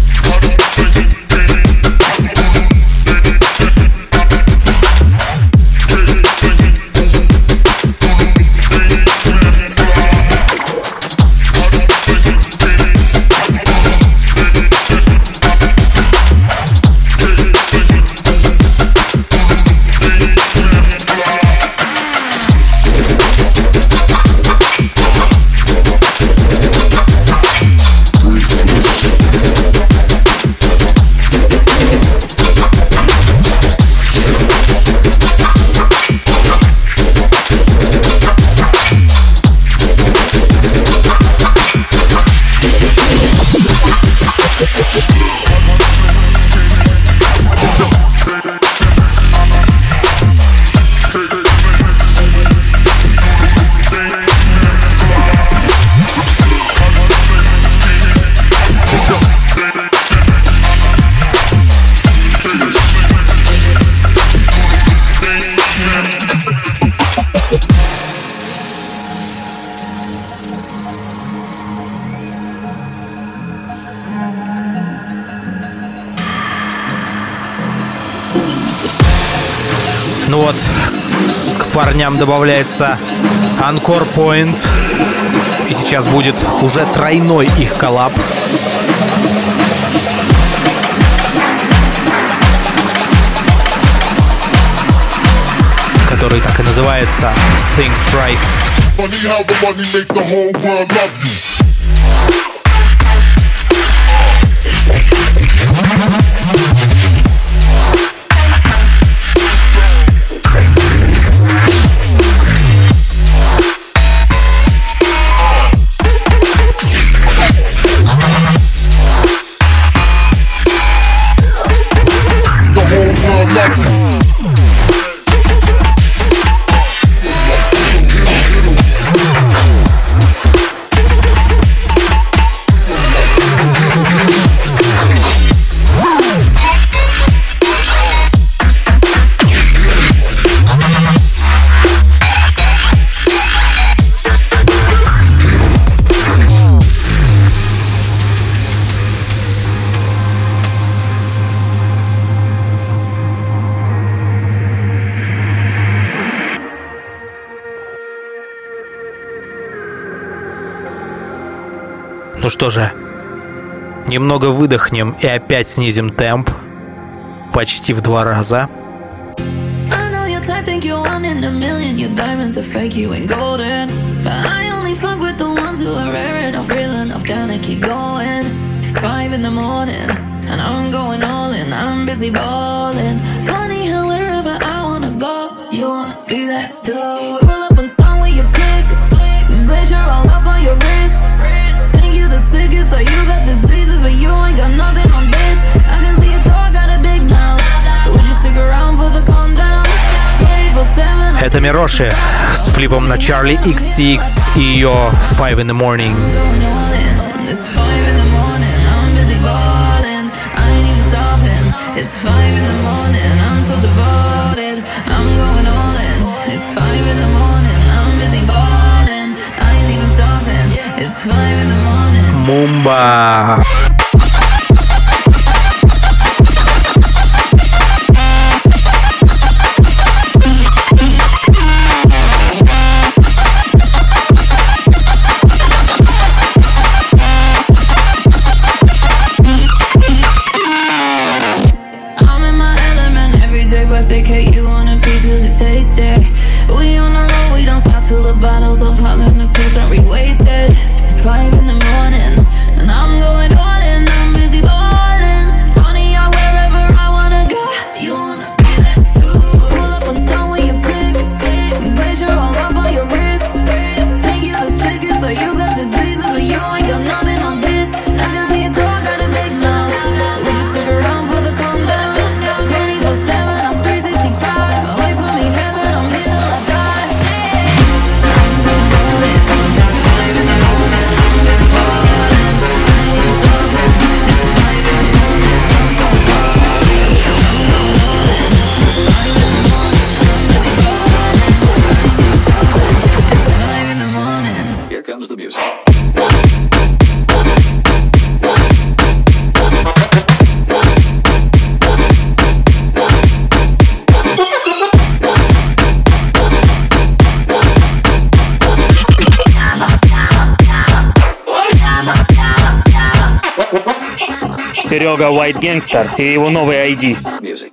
Парням добавляется Анкор Point. И сейчас будет уже тройной их коллаб. который так и называется Think Twice. Funny how the money make the whole world love you. Что же, немного выдохнем и опять снизим темп. Почти в два раза. Five in the morning, and I'm going all in. I'm busy balling. Funny how wherever I wanna go, you wanna be that too. Pull up and start with your click, glacier all up on your wrist. Think you the sickest, so you got diseases, but you ain't got nothing on this. I can see you talk, got a big mouth. Would you stick around for the calm down? 24/7. Это Мироши с флипом на Charlie XCX и ее Five in the Morning. It's five Oba! Серега White Gangster и его новый ID. Music.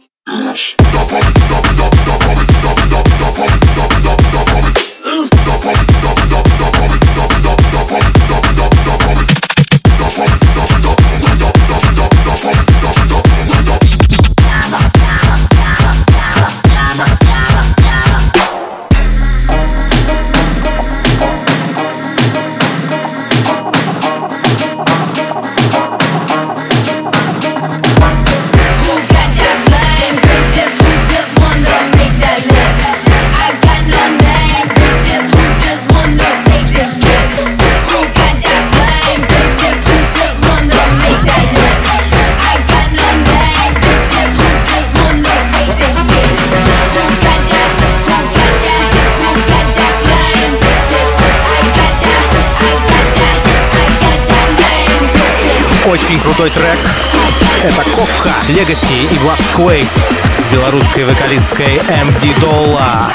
Легаси и Бластквейс с белорусской вокалисткой MD Долла.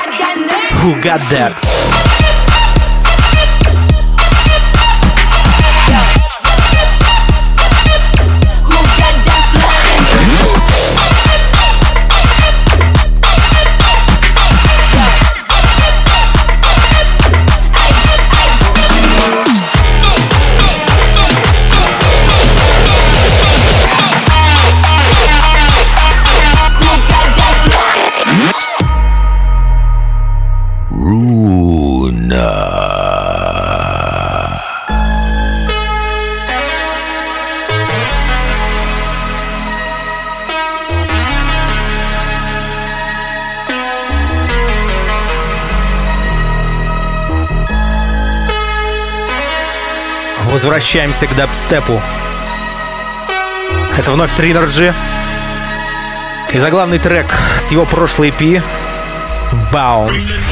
Who got that? Возвращаемся к дабстепу. Это вновь Тринерджи. И заглавный трек с его прошлой EP Bounce.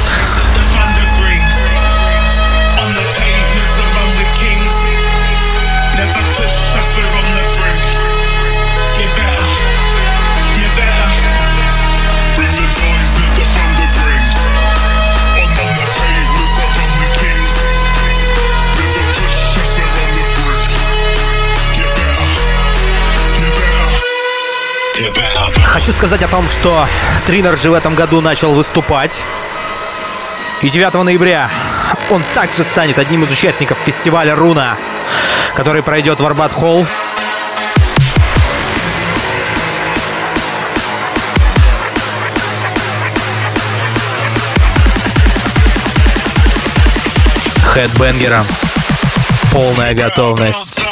Хочу сказать о том, что Тринерджи в этом году начал выступать. И 9 ноября он также станет одним из участников фестиваля Руна, который пройдет в Арбат Холл. Хедбенгером. Полная готовность.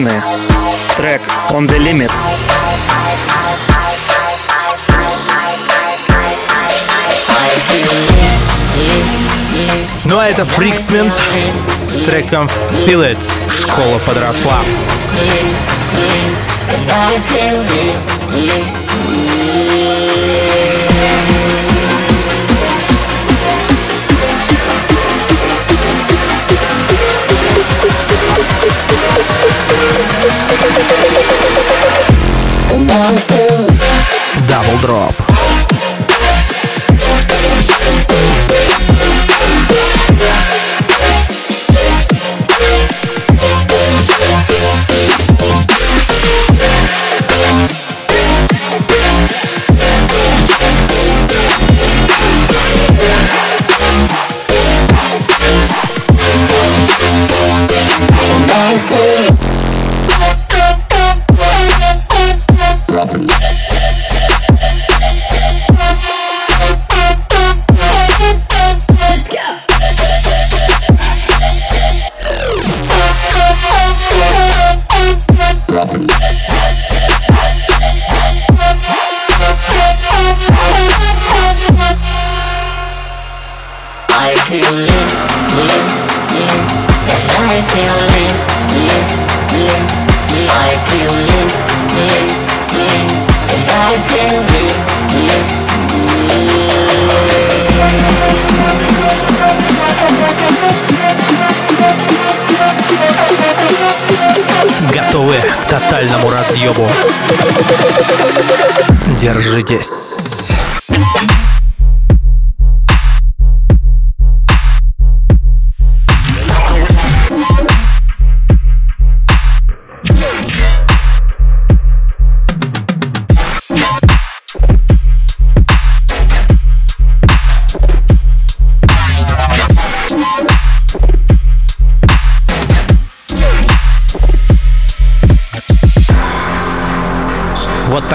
Украины. Трек On The Limit. Ну а это Фриксмент с треком Feel It. Школа подросла. Double дроп. feel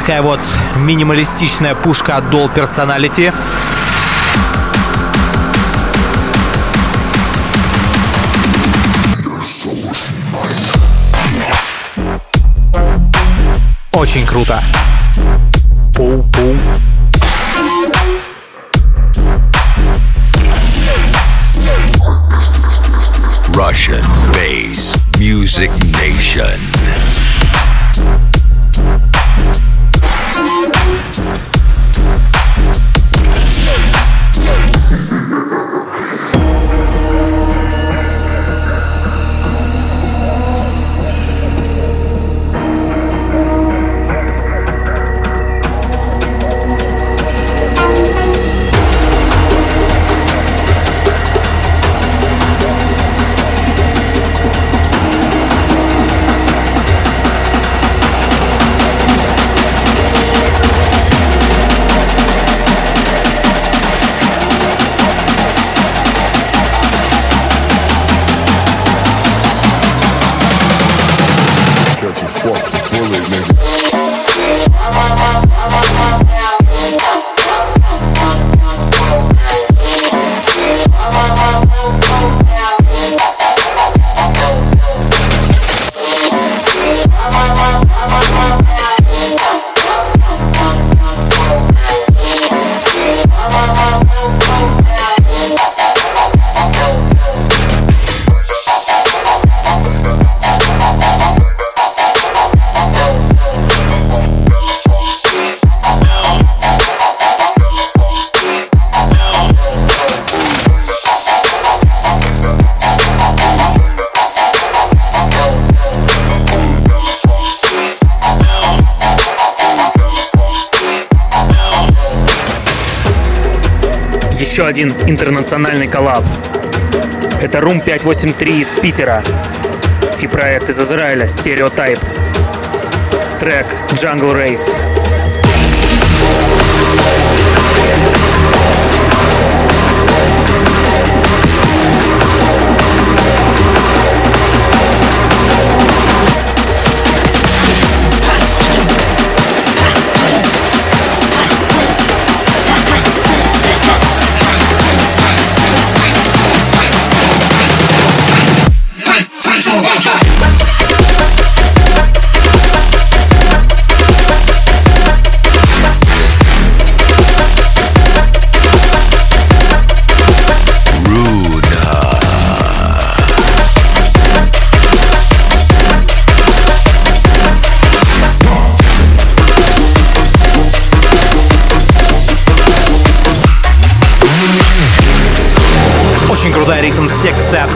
такая вот минималистичная пушка от Dual Personality. Очень круто. Russian Bass Music Nation. Один интернациональный коллаб. Это Room 583 из Питера и проект из Израиля Stereotype. Трек Jungle Rave.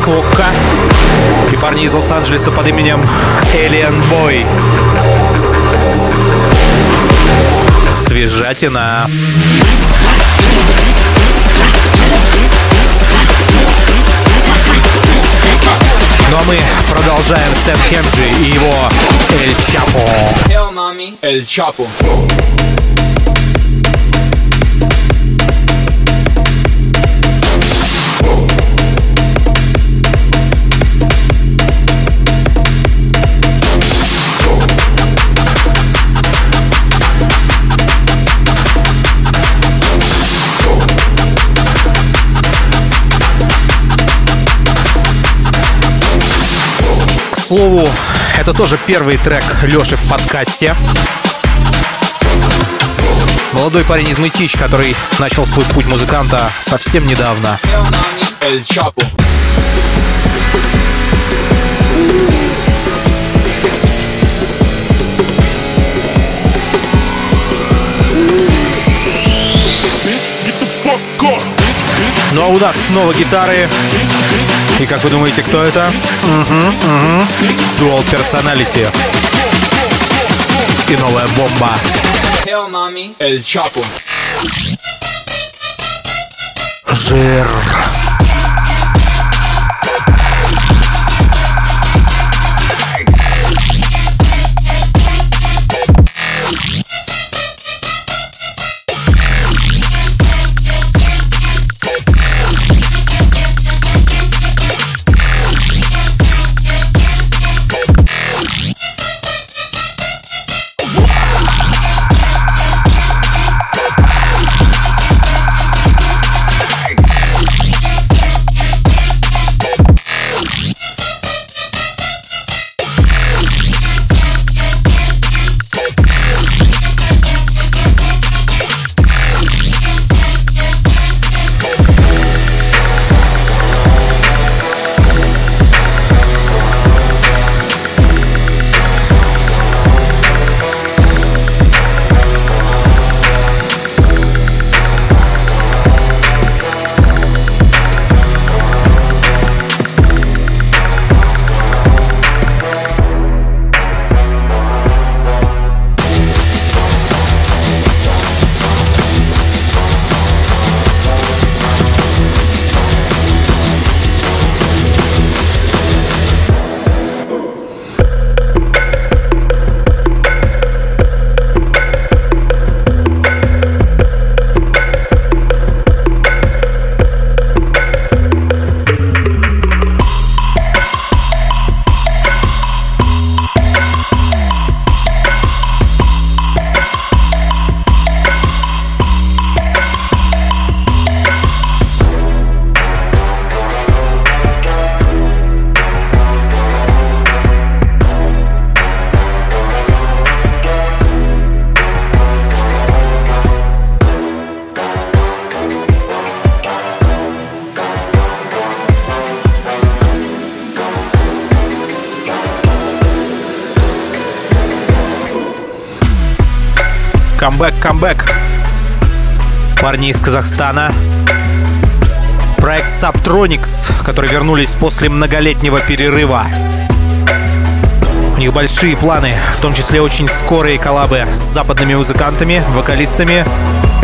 Клока. И парни из Лос-Анджелеса под именем Alien Boy. Свежатина. Ну а мы продолжаем Сэм Кенджи и его Эль Чапо. El Chapo. Слову, это тоже первый трек Лёши в подкасте. Молодой парень из Мытищ, который начал свой путь музыканта совсем недавно. Ну а у нас снова гитары. И как вы думаете, кто это? Угу, угу. Dual Personality. И новая бомба. Hell, mami. El Chapo. Жир. Парни из Казахстана. Проект Subtronics, которые вернулись после многолетнего перерыва. У них большие планы, в том числе очень скорые коллабы с западными музыкантами, вокалистами,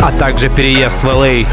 а также переезд в LA.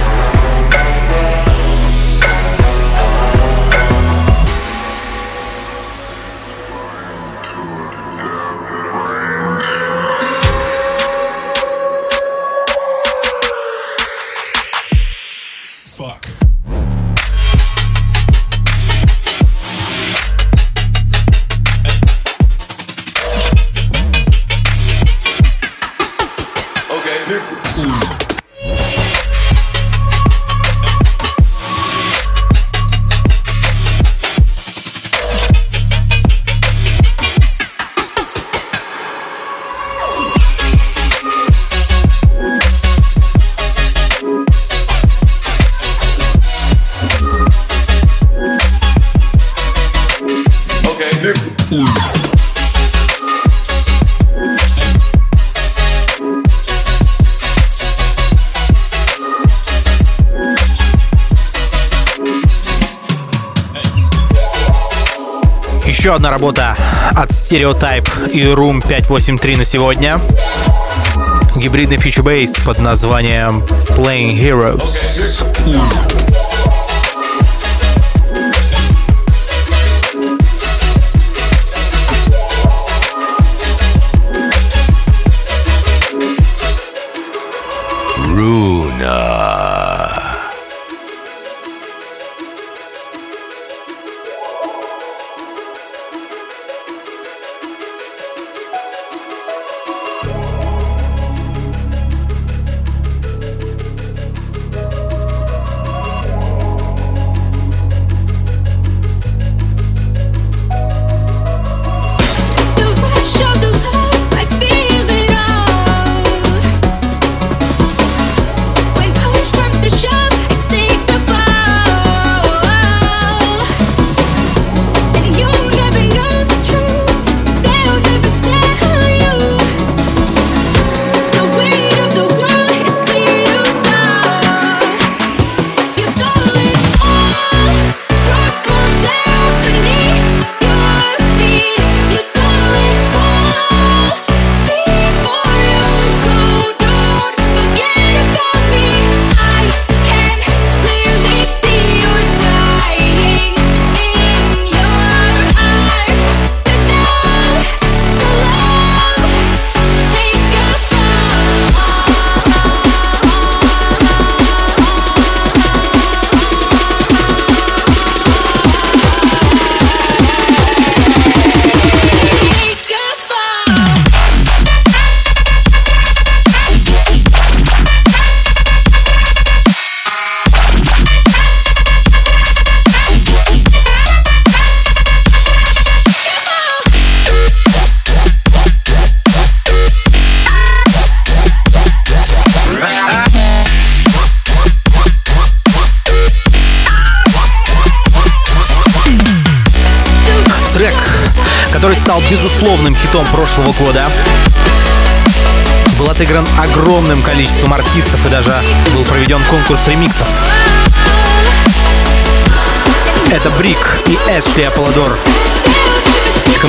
Одна работа от Stereotype и Room 583 на сегодня. Гибридный фьючербейс под названием Playing Heroes. Runa.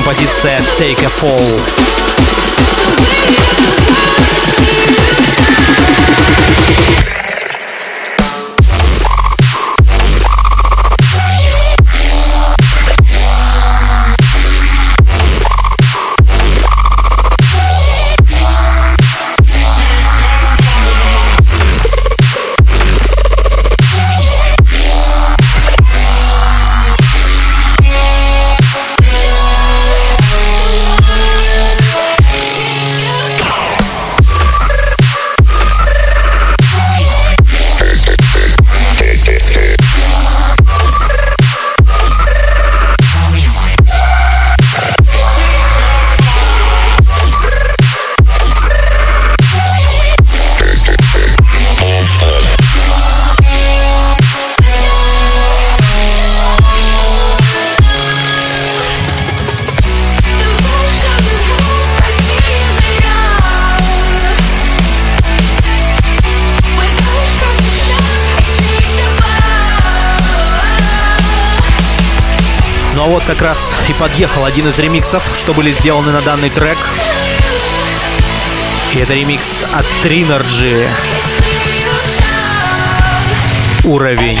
Композиция Take a Fall. А вот как раз и подъехал один из ремиксов, что были сделаны на данный трек. И это ремикс от Trinergy. Уровень.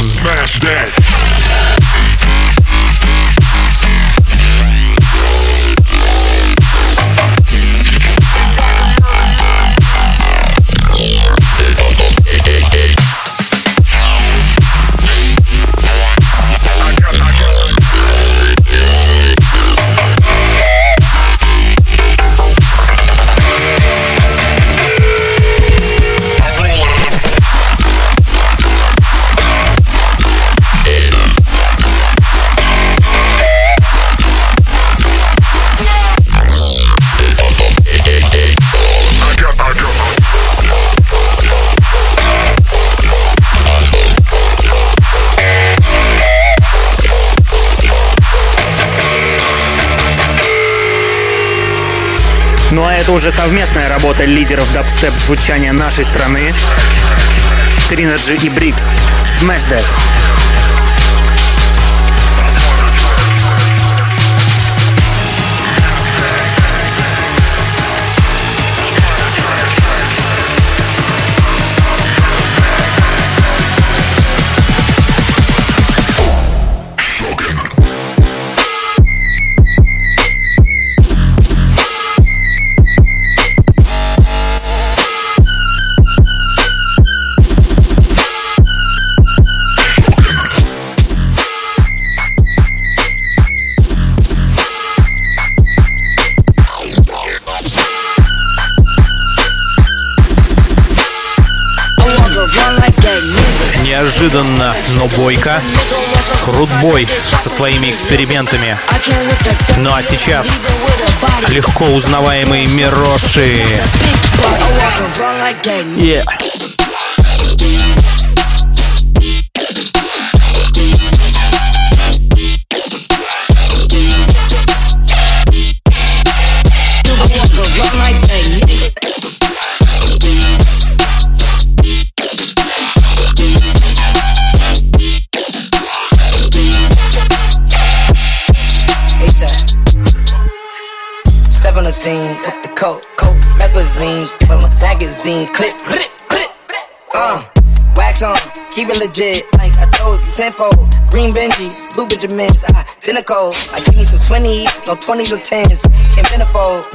Ну а это уже совместная работа лидеров дабстеп звучания нашей страны. Trinergy и Брик. Smash That. Неожиданно, но бойко. Крутбой со своими экспериментами. Ну а сейчас легко узнаваемые Мироши. Yeah. Magazine, clip, clip, clip. Uh, wax on, keep it legit, like I told you, tenfold. Green Benjis, blue Benjamins, identical. I give me some 20s, no 20s or 10s, can't manifold.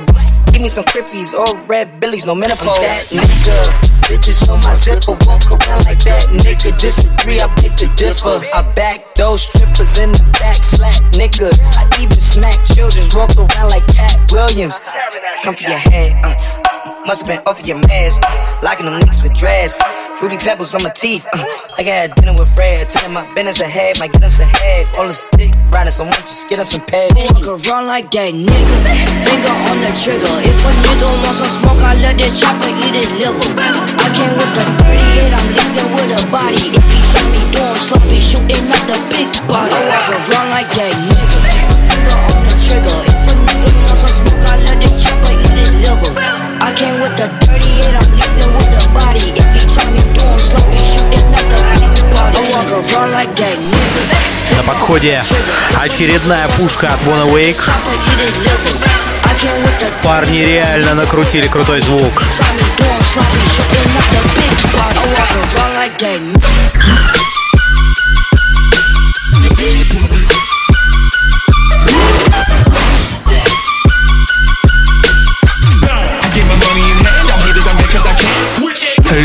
Give me some crippies or red billies, no menopause. I'm that nigga. Bitches on my zipper, walk around like that nigga. Disagree, I pick the differ. I back those strippers in the back, slap niggas. I even smack children, walk around like Cat Williams. Come for your head, uh, must have been off of your mask. Locking them niggas with dreads. Fruity pebbles on my teeth. Uh, I got a dinner with Fred, telling my business ahead. Might get him some head. All the stick riding, so much just get him some pay. Walk around like that nigga. Finger on the trigger. If a nigga wants some smoke, I let that chopper eat his liver. I came with the 38, I'm leaving with a body. If he try me doing sloppy, shooting out the big body. I walk around like that nigga. Finger on the trigger. If a nigga I came with the dirty and I'm leaving with the body. If you try me doing slow, you shooting up the party. I walk around like that nigga. На подходе очередная пушка от Wanna Wake. Парни реально накрутили крутой звук.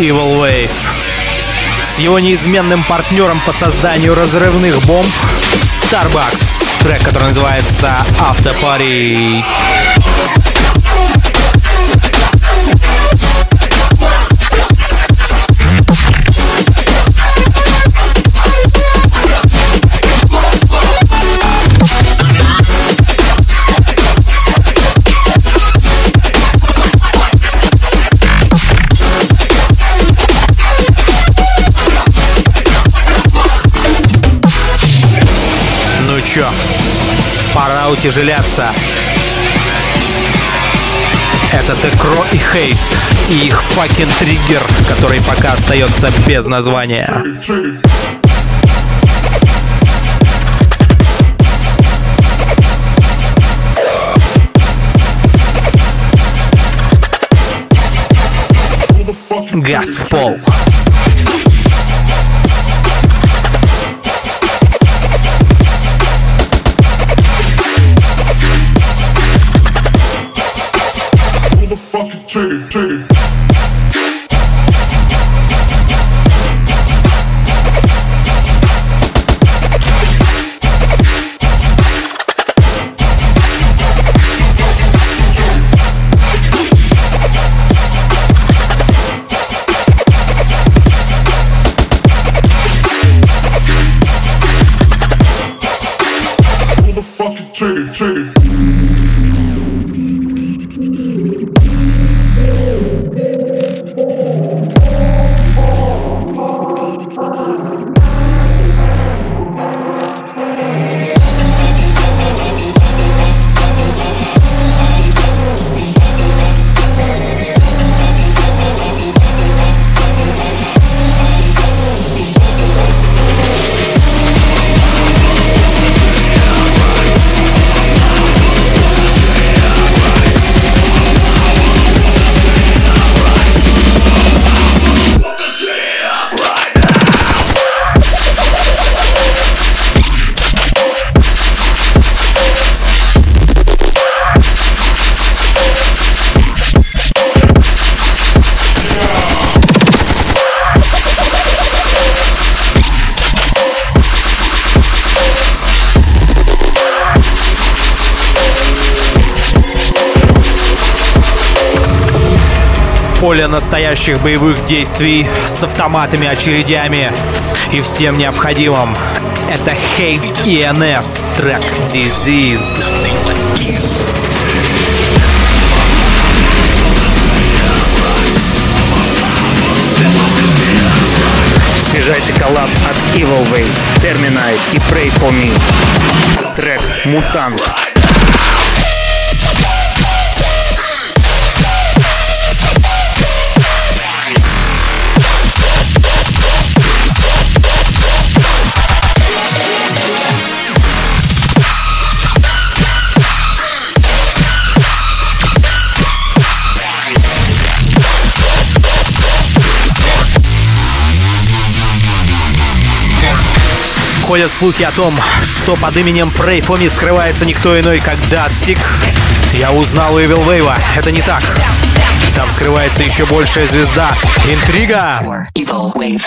Evil Wave. С его неизменным партнером по созданию разрывных бомб Starbucks. Трек, который называется After Party. утяжеляться. Это Текро и Хейс и их факин триггер, который пока остается без названия. Газ в пол. trigger, trigger. Поле настоящих боевых действий с автоматами, очередями и всем необходимым. Это Hates ENS, трек Disease. Свежайший коллаб от Evil Ways, Terminite и Pray For Me. Трек «Мутант». Ходят слухи о том, что под именем Me скрывается никто иной, как Датсик. Я узнал у Evil Wave. Это не так. Там скрывается еще большая звезда. Интрига! Evil Wave.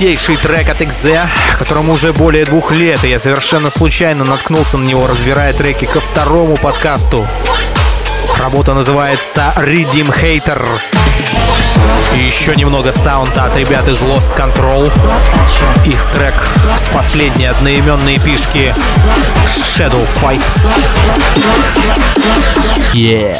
Лютейший трек от XZ, которому уже более двух лет, и я совершенно случайно наткнулся на него, разбирая треки ко второму подкасту. Работа называется Redeem Hater. И еще немного саунда от ребят из Lost Control. Их трек с последней одноименной пишки Shadow Fight. Yeah.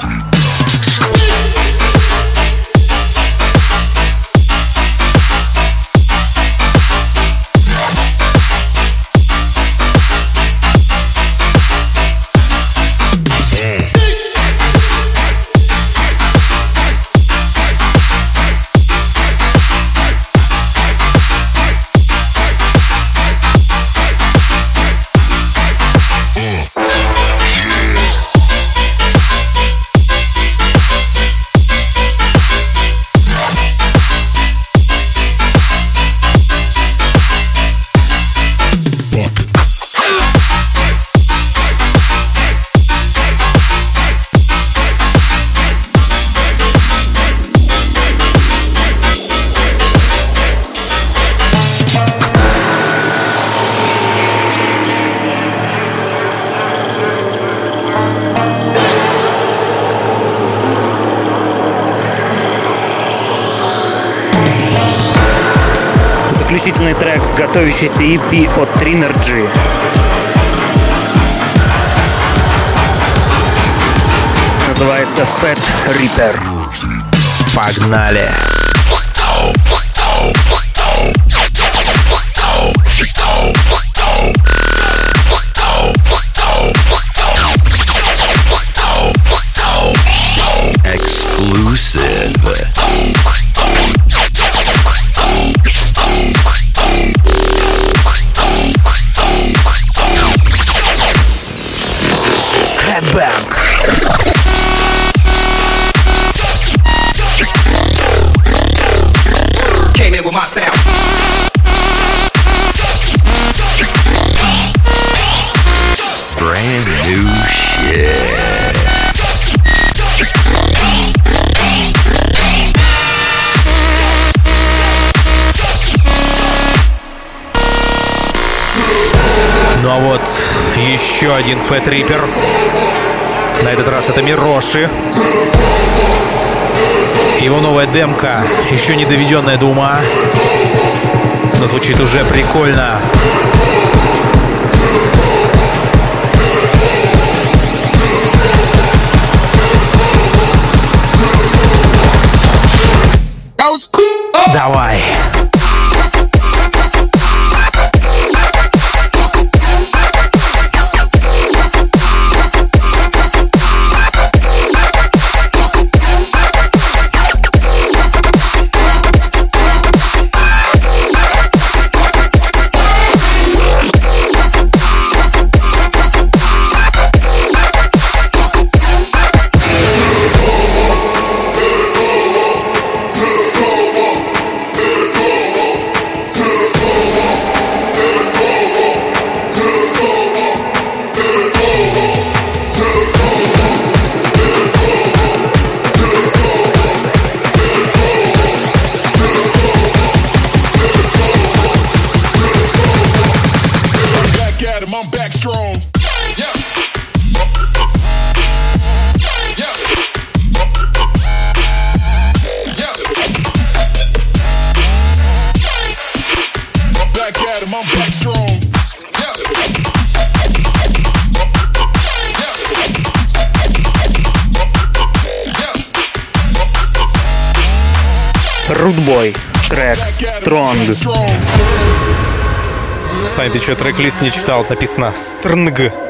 Готовящейся EP от Trinergy. Называется Fat Reaper. Погнали. Exclusive. Еще один Фэт Риппер. На этот раз это Мироши. Его новая демка, еще не доведенная до ума, но звучит уже прикольно. Стронг. Сань, ты что, трек-лист не читал? Написано «Стрнг».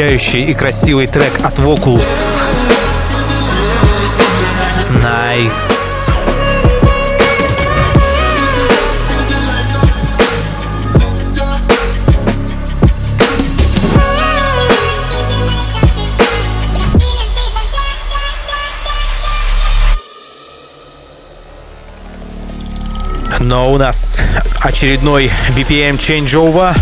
Качающий и красивый трек от Vocals. Nice. Но у нас очередной BPM changeover.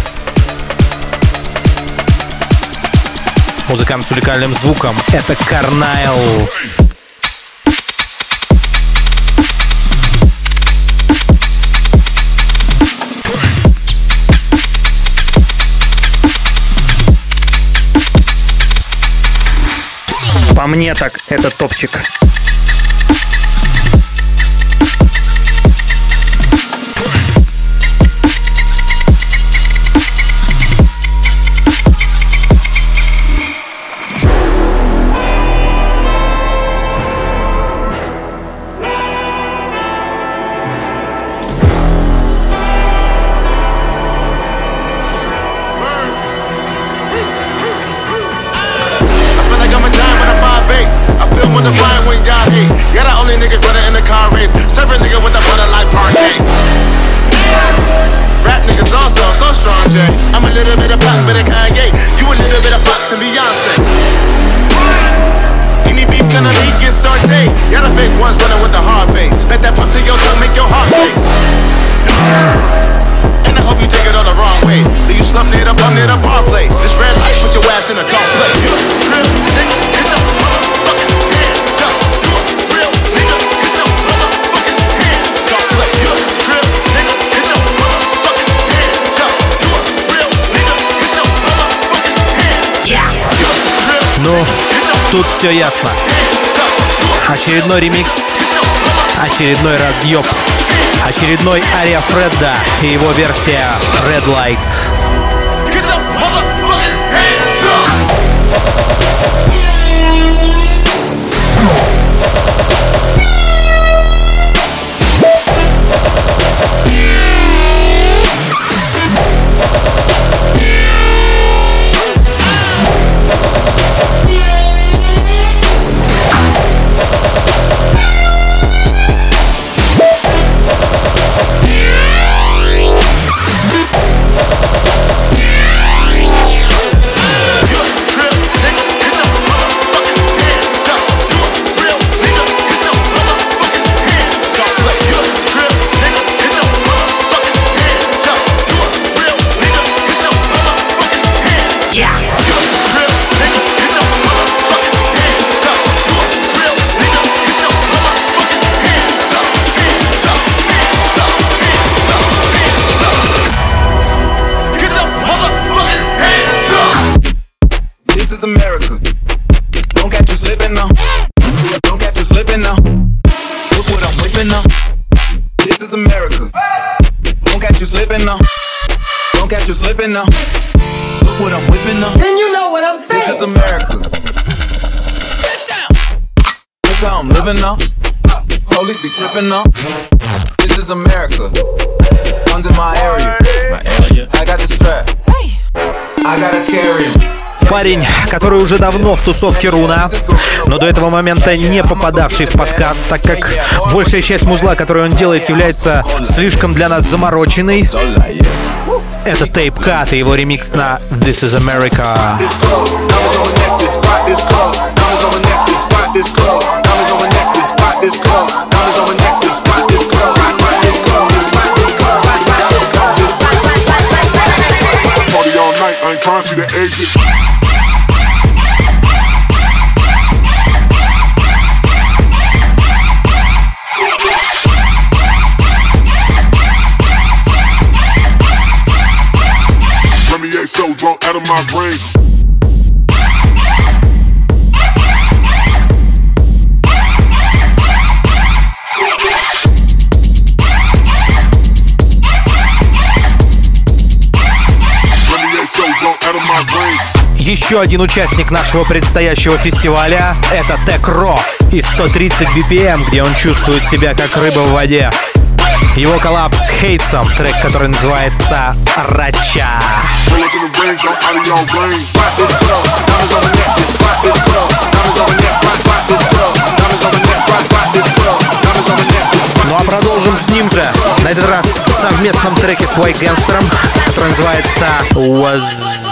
Музыкант с уникальным звуком. Это Карнайл. По мне так это топчик. Car race. Serve a nigga with a butter like parquet. Rap niggas also so strong, Jay. I'm a little bit of pop, bit of Kanye. You a little bit of Fox and Beyonce. Any beef gonna be get sauteed. Y'all the fake ones running with the hard face. Bet that pump to your tongue make your heart race. And I hope you take it all the wrong way. Leave you slumped near the bum near the bar place. This red light put your ass in a dark place. You trip, nigga, get your Тут все ясно. Очередной ремикс, очередной разъеб, очередной Ария Фредда и его версия Red Light. This Tripping now. This is America. Guns in my area. My area. I got the strap. I gotta carry. Парень, который уже давно в тусовке Руна, но до этого момента не попадавший в подкаст, так как большая часть музла, которую он делает, является слишком для нас замороченной. Это Тейп Кат и его ремикс на This is America. Party exit. Еще один участник нашего предстоящего фестиваля — это Тек Ро из 130 BPM, где он чувствует себя как рыба в воде. Его коллаб с Хейтсом, трек, который называется «Рача». Ну а продолжим с ним же. На этот раз в совместном треке с White Gangster, который называется «Was...»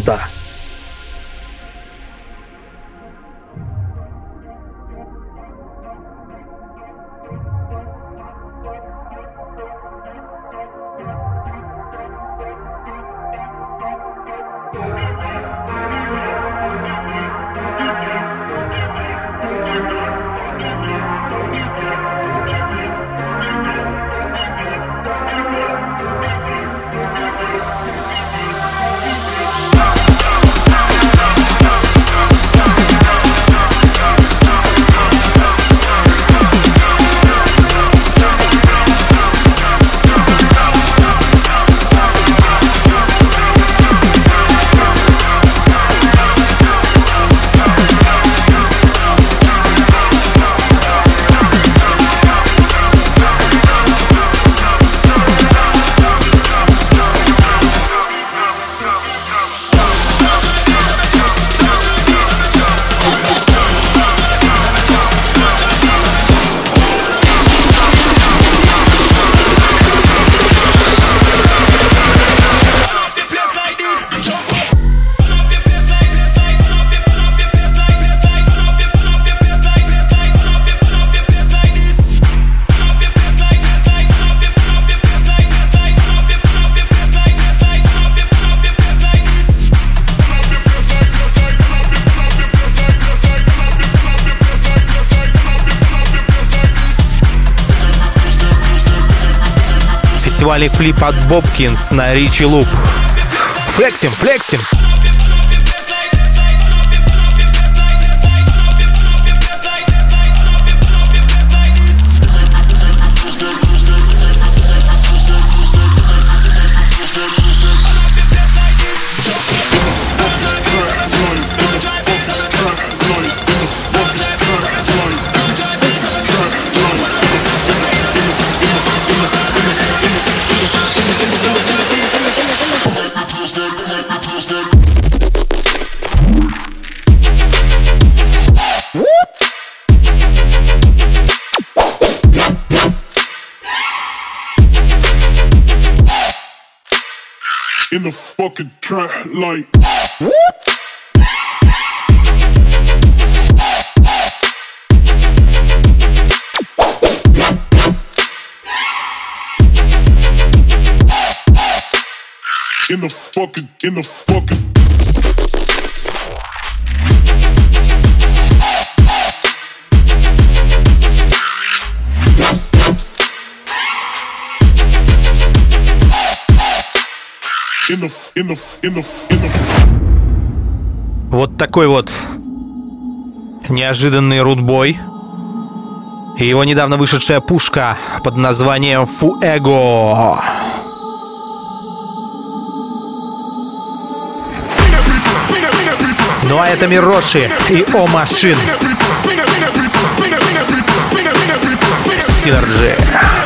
всегда, фестивале Флип от Бобкинс на Ричи Луп. Флексим, флексим. The fucking trap like. In the fucking, in the fucking. Вот такой вот неожиданный рудбой. И его недавно вышедшая пушка под названием Фуэго. Ну а это Мироши и О Машин. Синерджи.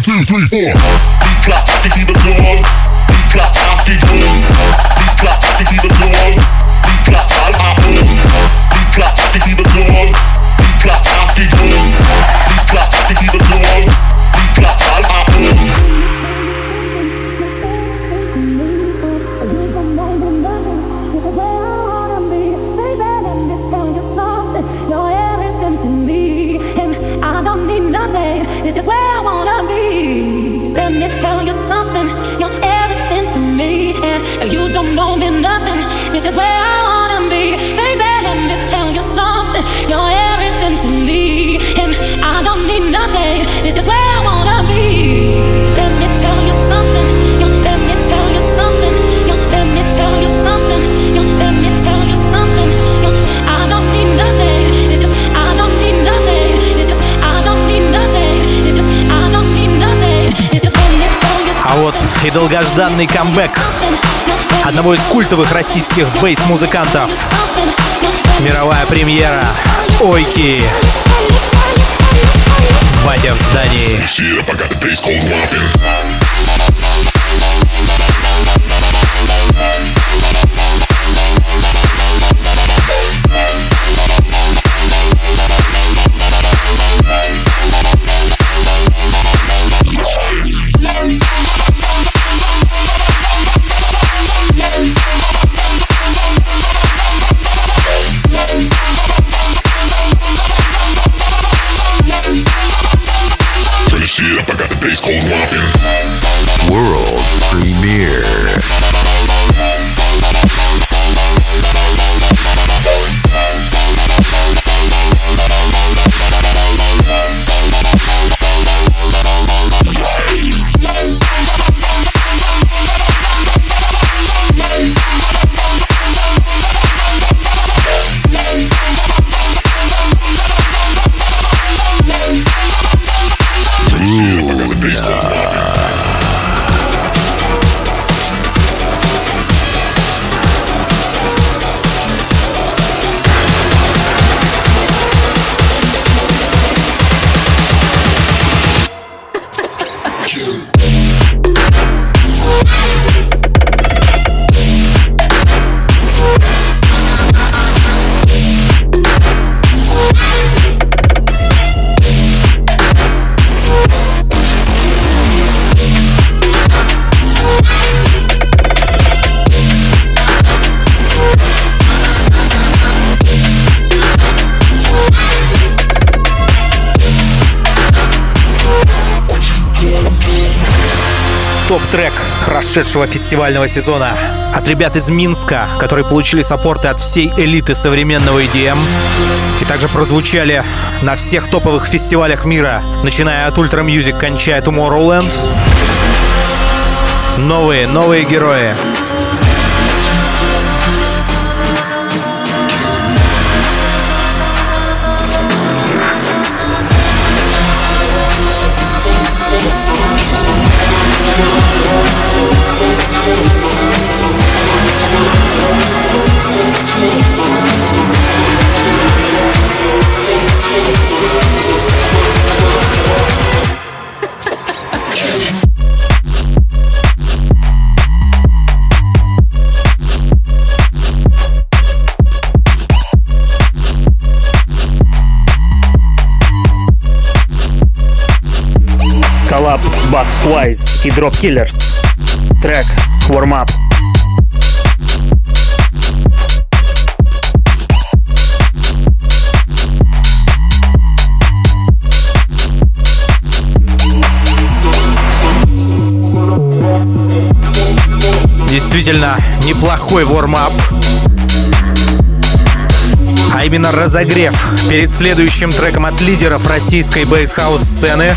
One, two, three, four. Dikla, dikla, dikla, dikla, dikla, и долгожданный камбэк одного из культовых российских бейс-музыкантов. Мировая премьера Ойки. Батя в здании. Прошедшего фестивального сезона от ребят из Минска, которые получили саппорты от всей элиты современного EDM и также прозвучали на всех топовых фестивалях мира, начиная от Ultra Music, кончая Tomorrowland. Новые, новые герои. И Drop Killers. Трек Warm Up. Действительно, неплохой вормап. А именно разогрев перед следующим треком от лидеров российской бейсхаус сцены.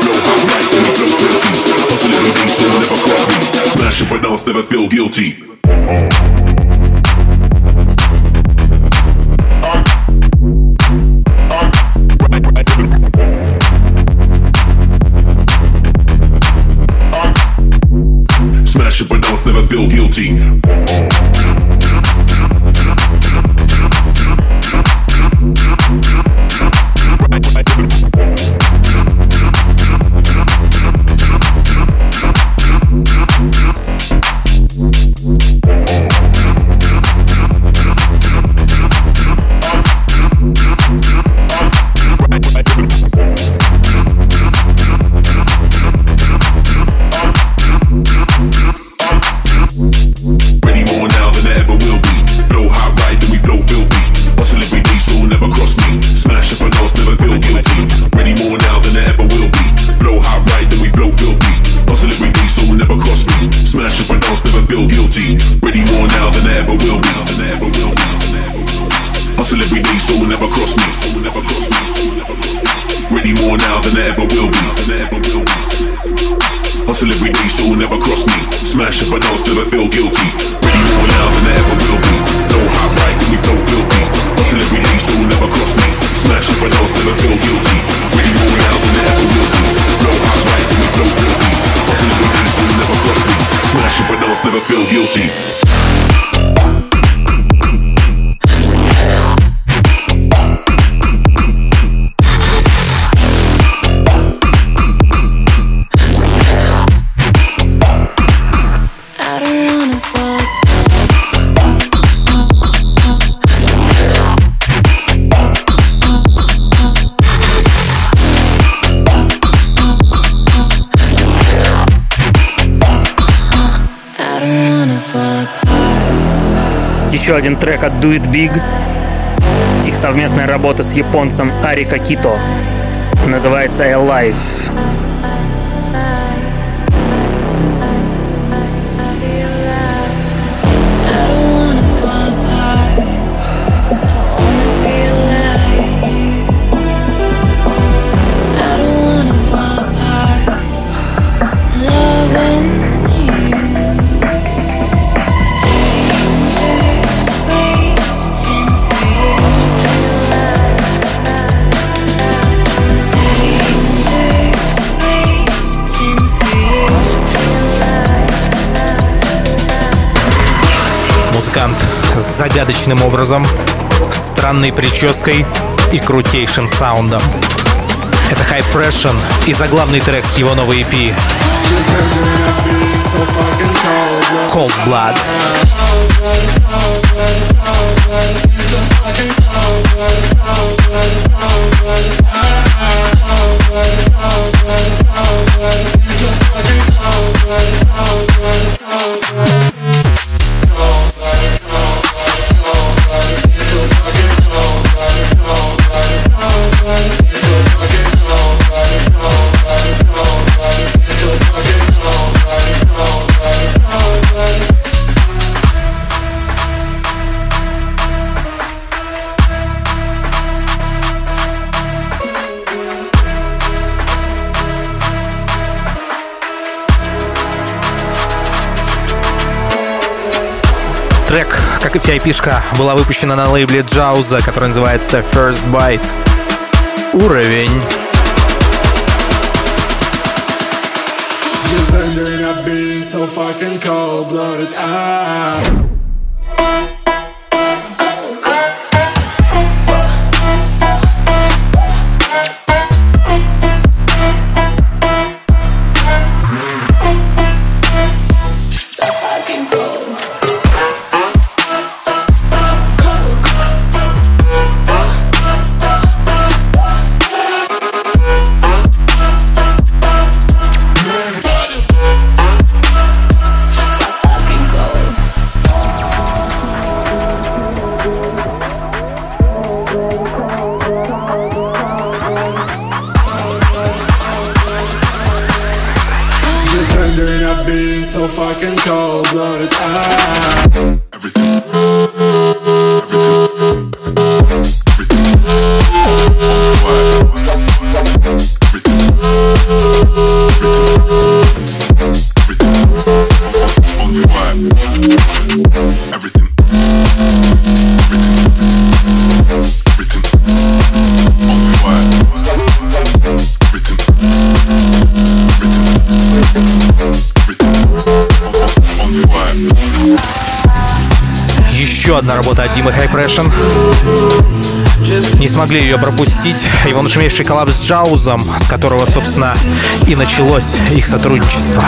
but now I never feel guilty. Uh. Еще один трек от Do It Big. Их совместная работа с японцем Арика Кито. Называется Alive. С загадочным образом, странной прической и крутейшим саундом. Это High Pressure и заглавный трек с его новой EP. Cold Blood. Трек, как и вся эпишка, была выпущена на лейбле Джауза, который называется First Bite. Уровень. Не смогли ее пропустить. Его нашумевший коллаб с Джаузом, с которого, собственно, и началось их сотрудничество.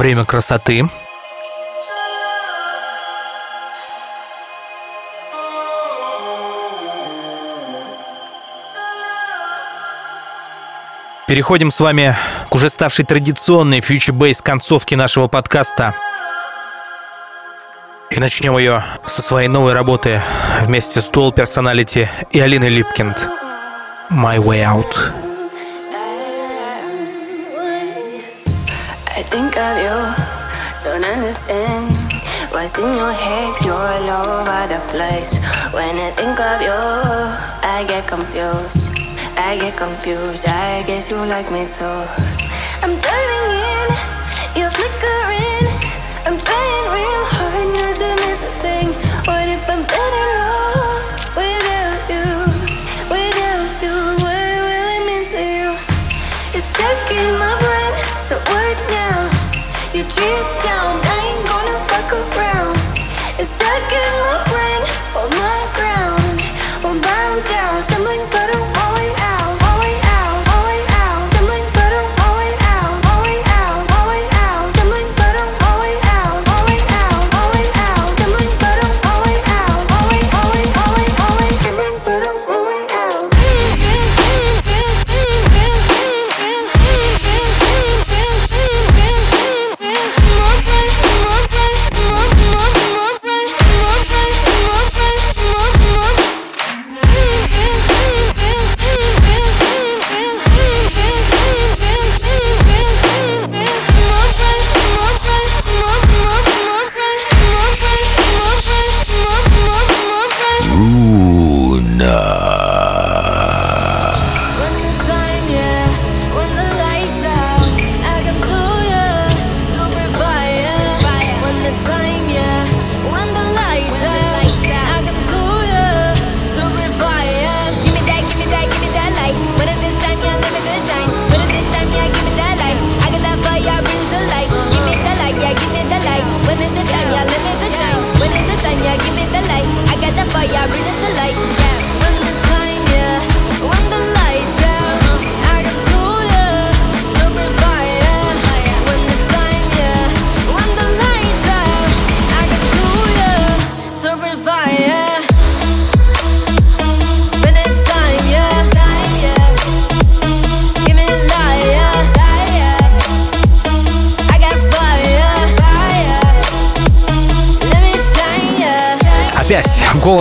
Время красоты. Переходим с вами к уже ставшей традиционной Future Bass концовке нашего подкаста. И начнем ее со своей новой работы вместе с Dual Personality и Алиной Липкинд. My Way Out. think of you. Don't understand what's in your head. You're all over the place. When I think of you, I get confused. I get confused. I guess you like me too. I'm diving in, you're flickering. I'm trying real.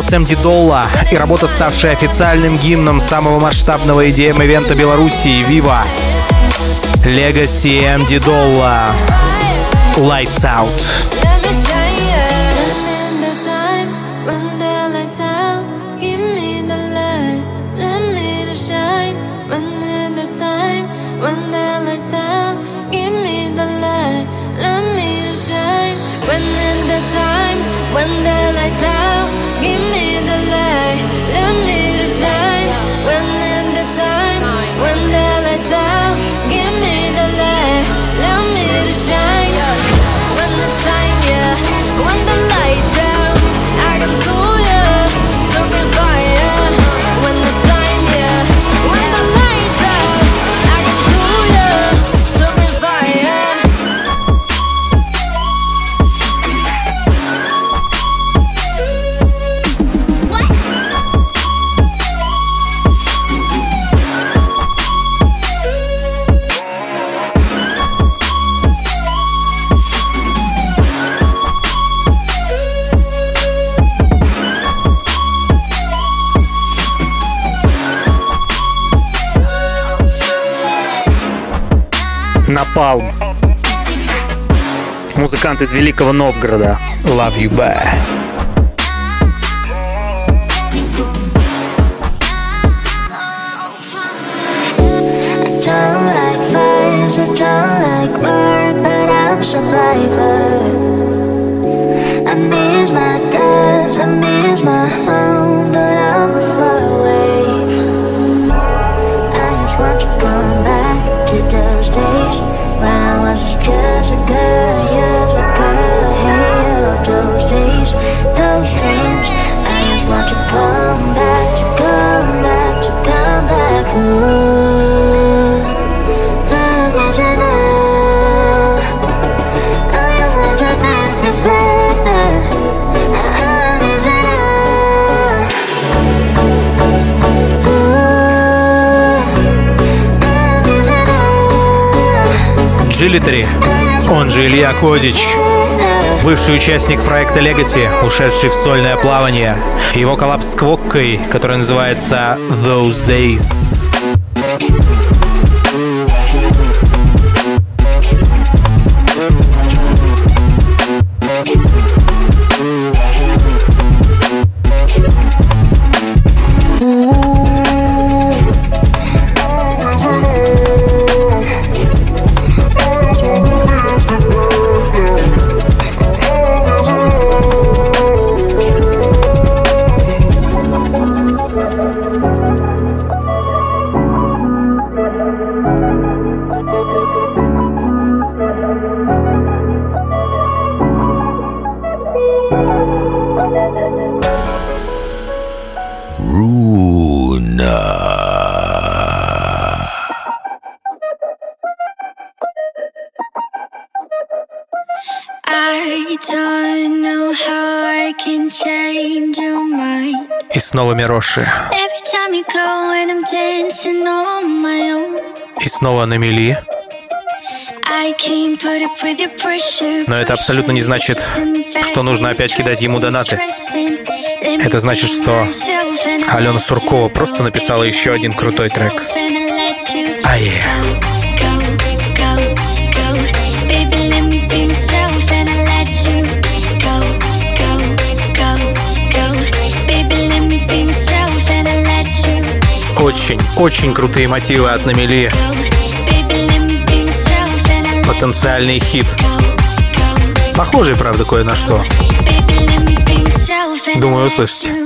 Сэм Дидолла и работа, ставшая официальным гимном самого масштабного EDM-ивента Белоруссии «Вива». Legacy M. Дидолла. Lights Out. музыкант из Великого Новгорода. Love You Bye. Джилитари, он же Илья Кодич, бывший участник проекта Legacy, ушедший в сольное плавание. Его коллапс с Квоккой, который называется Those Days. И снова на мели. Но это абсолютно не значит, что нужно опять кидать ему донаты. Это значит, что Алена Суркова просто написала еще один крутой трек. Ае. Очень, очень крутые мотивы от Намели. Потенциальный хит. Похожий, правда, кое на что. Думаю, услышите.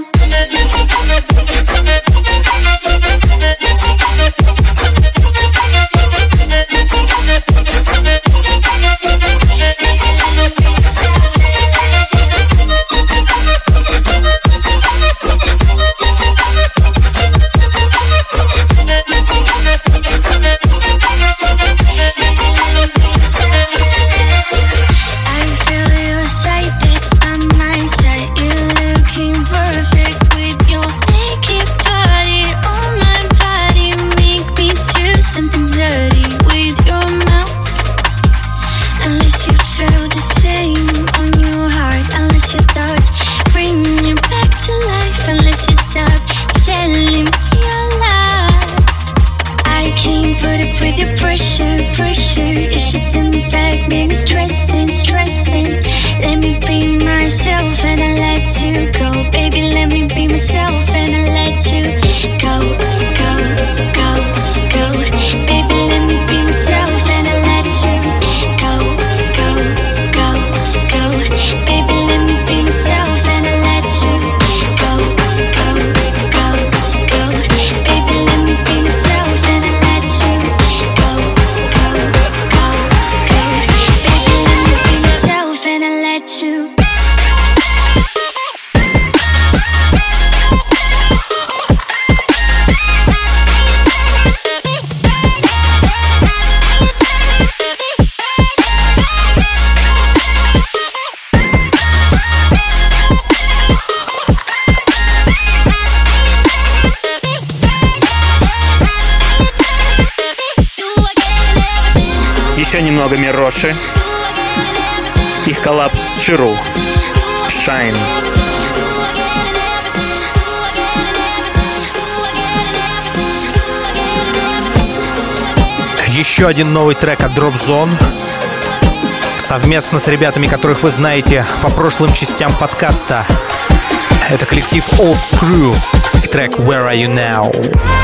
Мироши. Их коллапс Ширу. Shine. Еще один новый трек от Drop Zone. Совместно с ребятами, которых вы знаете по прошлым частям подкаста. Это коллектив Old Screw и трек Where Are You Now?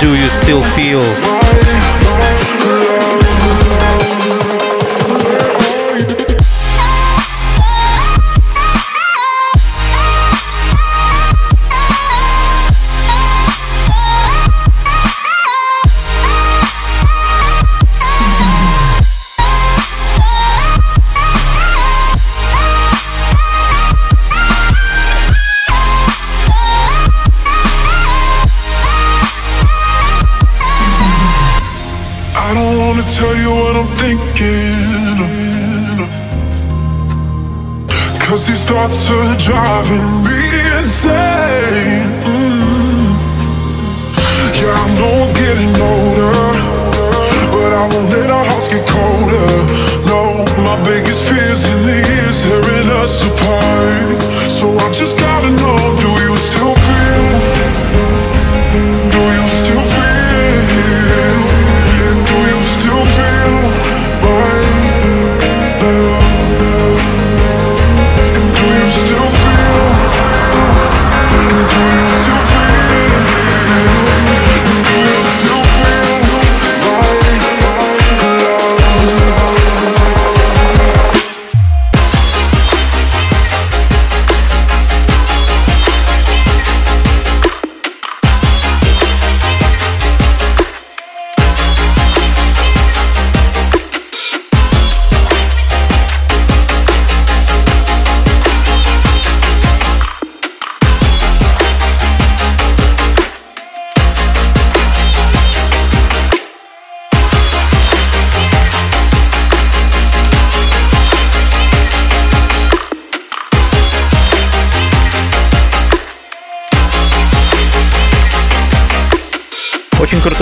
do you still feel?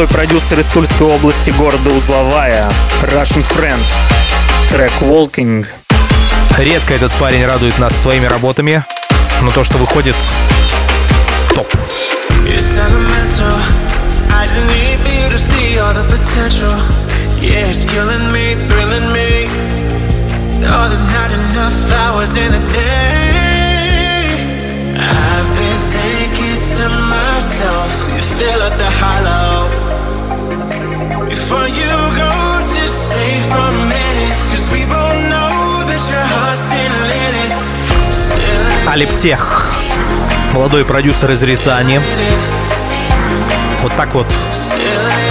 Крутой продюсер из Тульской области города Узловая, Russian Friend. Трек Walking. Редко этот парень радует нас своими работами, но то, что выходит, топ. No, there's not enough hours in the day. I've been thinking to myself, you fill up the hollow. Алиптех. Молодой продюсер из Рязани. Вот так вот,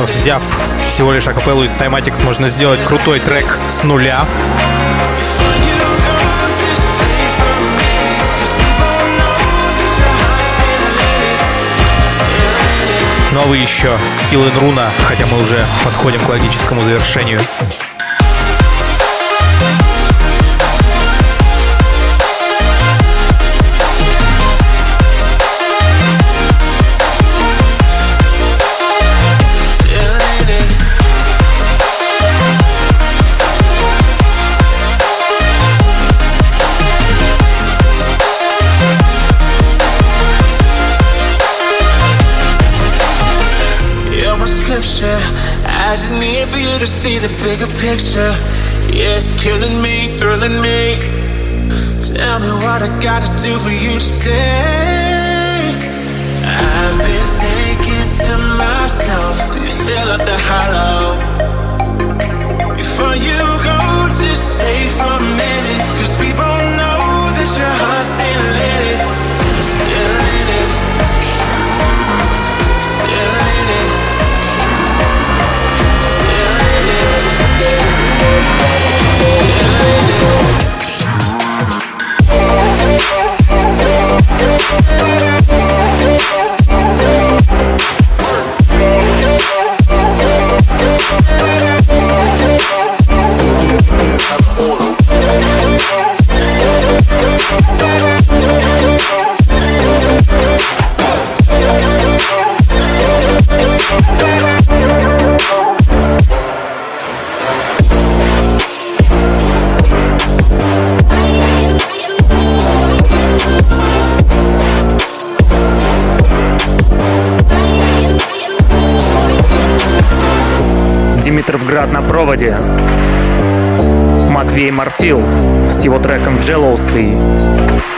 взяв всего лишь акапеллу из Cymatics, можно сделать крутой трек с нуля. Вы еще Steel in Runa, хотя мы уже подходим к логическому завершению. Scripture. I just need for you to see the bigger picture. Yeah, it's killing me, thrilling me. Tell me what I gotta do for you to stay. I've been thinking to myself, do you fill up the hollow? Before you go, just stay for a minute. Cause we both know that your heart's still in it. Still in it. Pero, pero, на проводе. Матвей Марфил с его треком Jealously.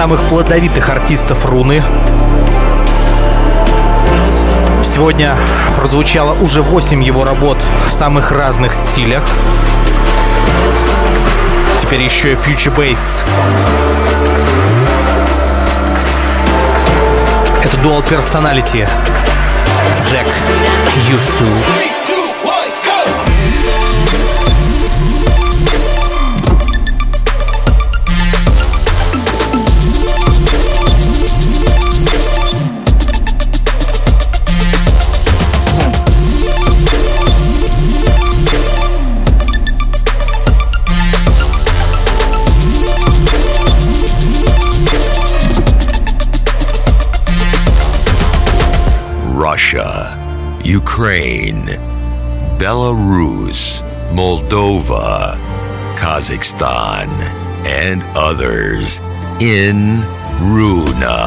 Самых плодовитых артистов руны. Сегодня прозвучало уже 8 его работ в самых разных стилях. Теперь еще и Future Bass. Это Dual Personality. Джек Used Ukraine, Belarus, Moldova, Kazakhstan, and others in Runa.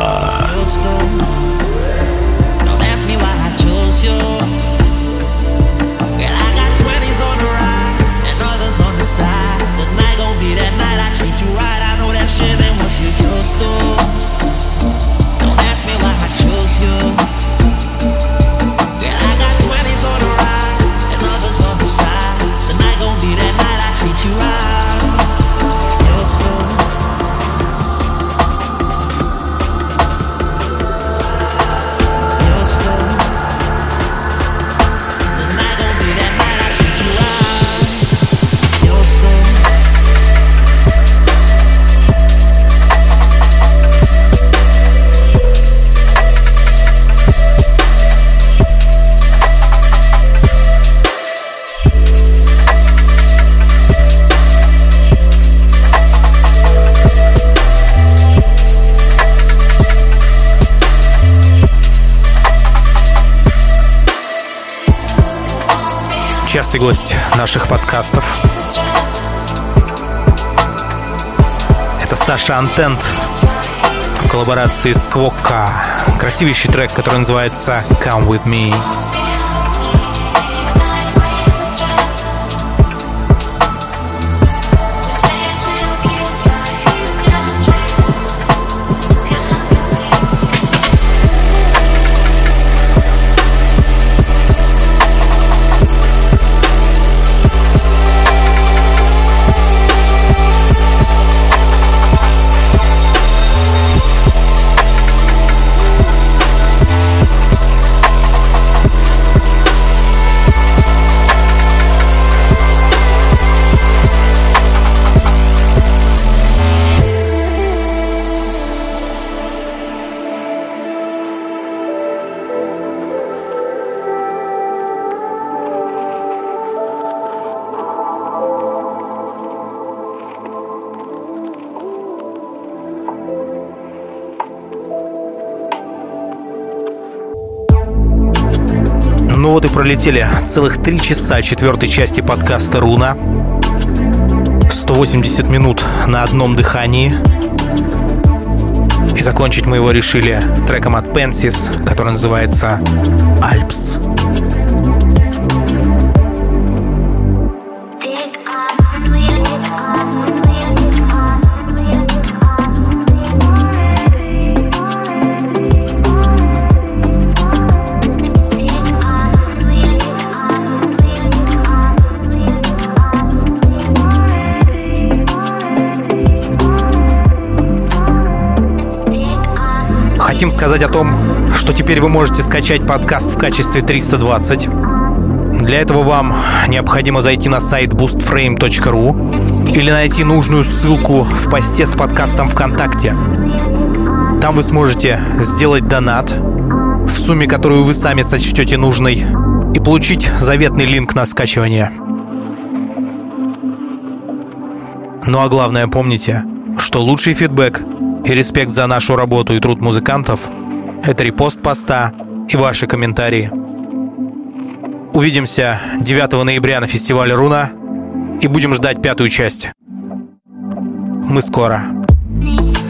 Это Саша Антент в коллаборации с Квокка. Красивейший трек, который называется Come With Me. Пролетели целых три часа четвертой части подкаста «Руна». 180 минут на одном дыхании. И закончить мы его решили треком от Pensis, который называется «Альпс». Сказать о том, что теперь вы можете скачать подкаст в качестве 320. Для этого вам необходимо зайти на сайт boostframe.ru или найти нужную ссылку в посте с подкастом ВКонтакте. Там вы сможете сделать донат в сумме, которую вы сами сочтете нужной, и получить заветный линк на скачивание. Ну а главное помните, что лучший фидбэк и респект за нашу работу и труд музыкантов – это репост поста и ваши комментарии. Увидимся 9 ноября на фестивале «Руна» и будем ждать пятую часть. Мы скоро. Need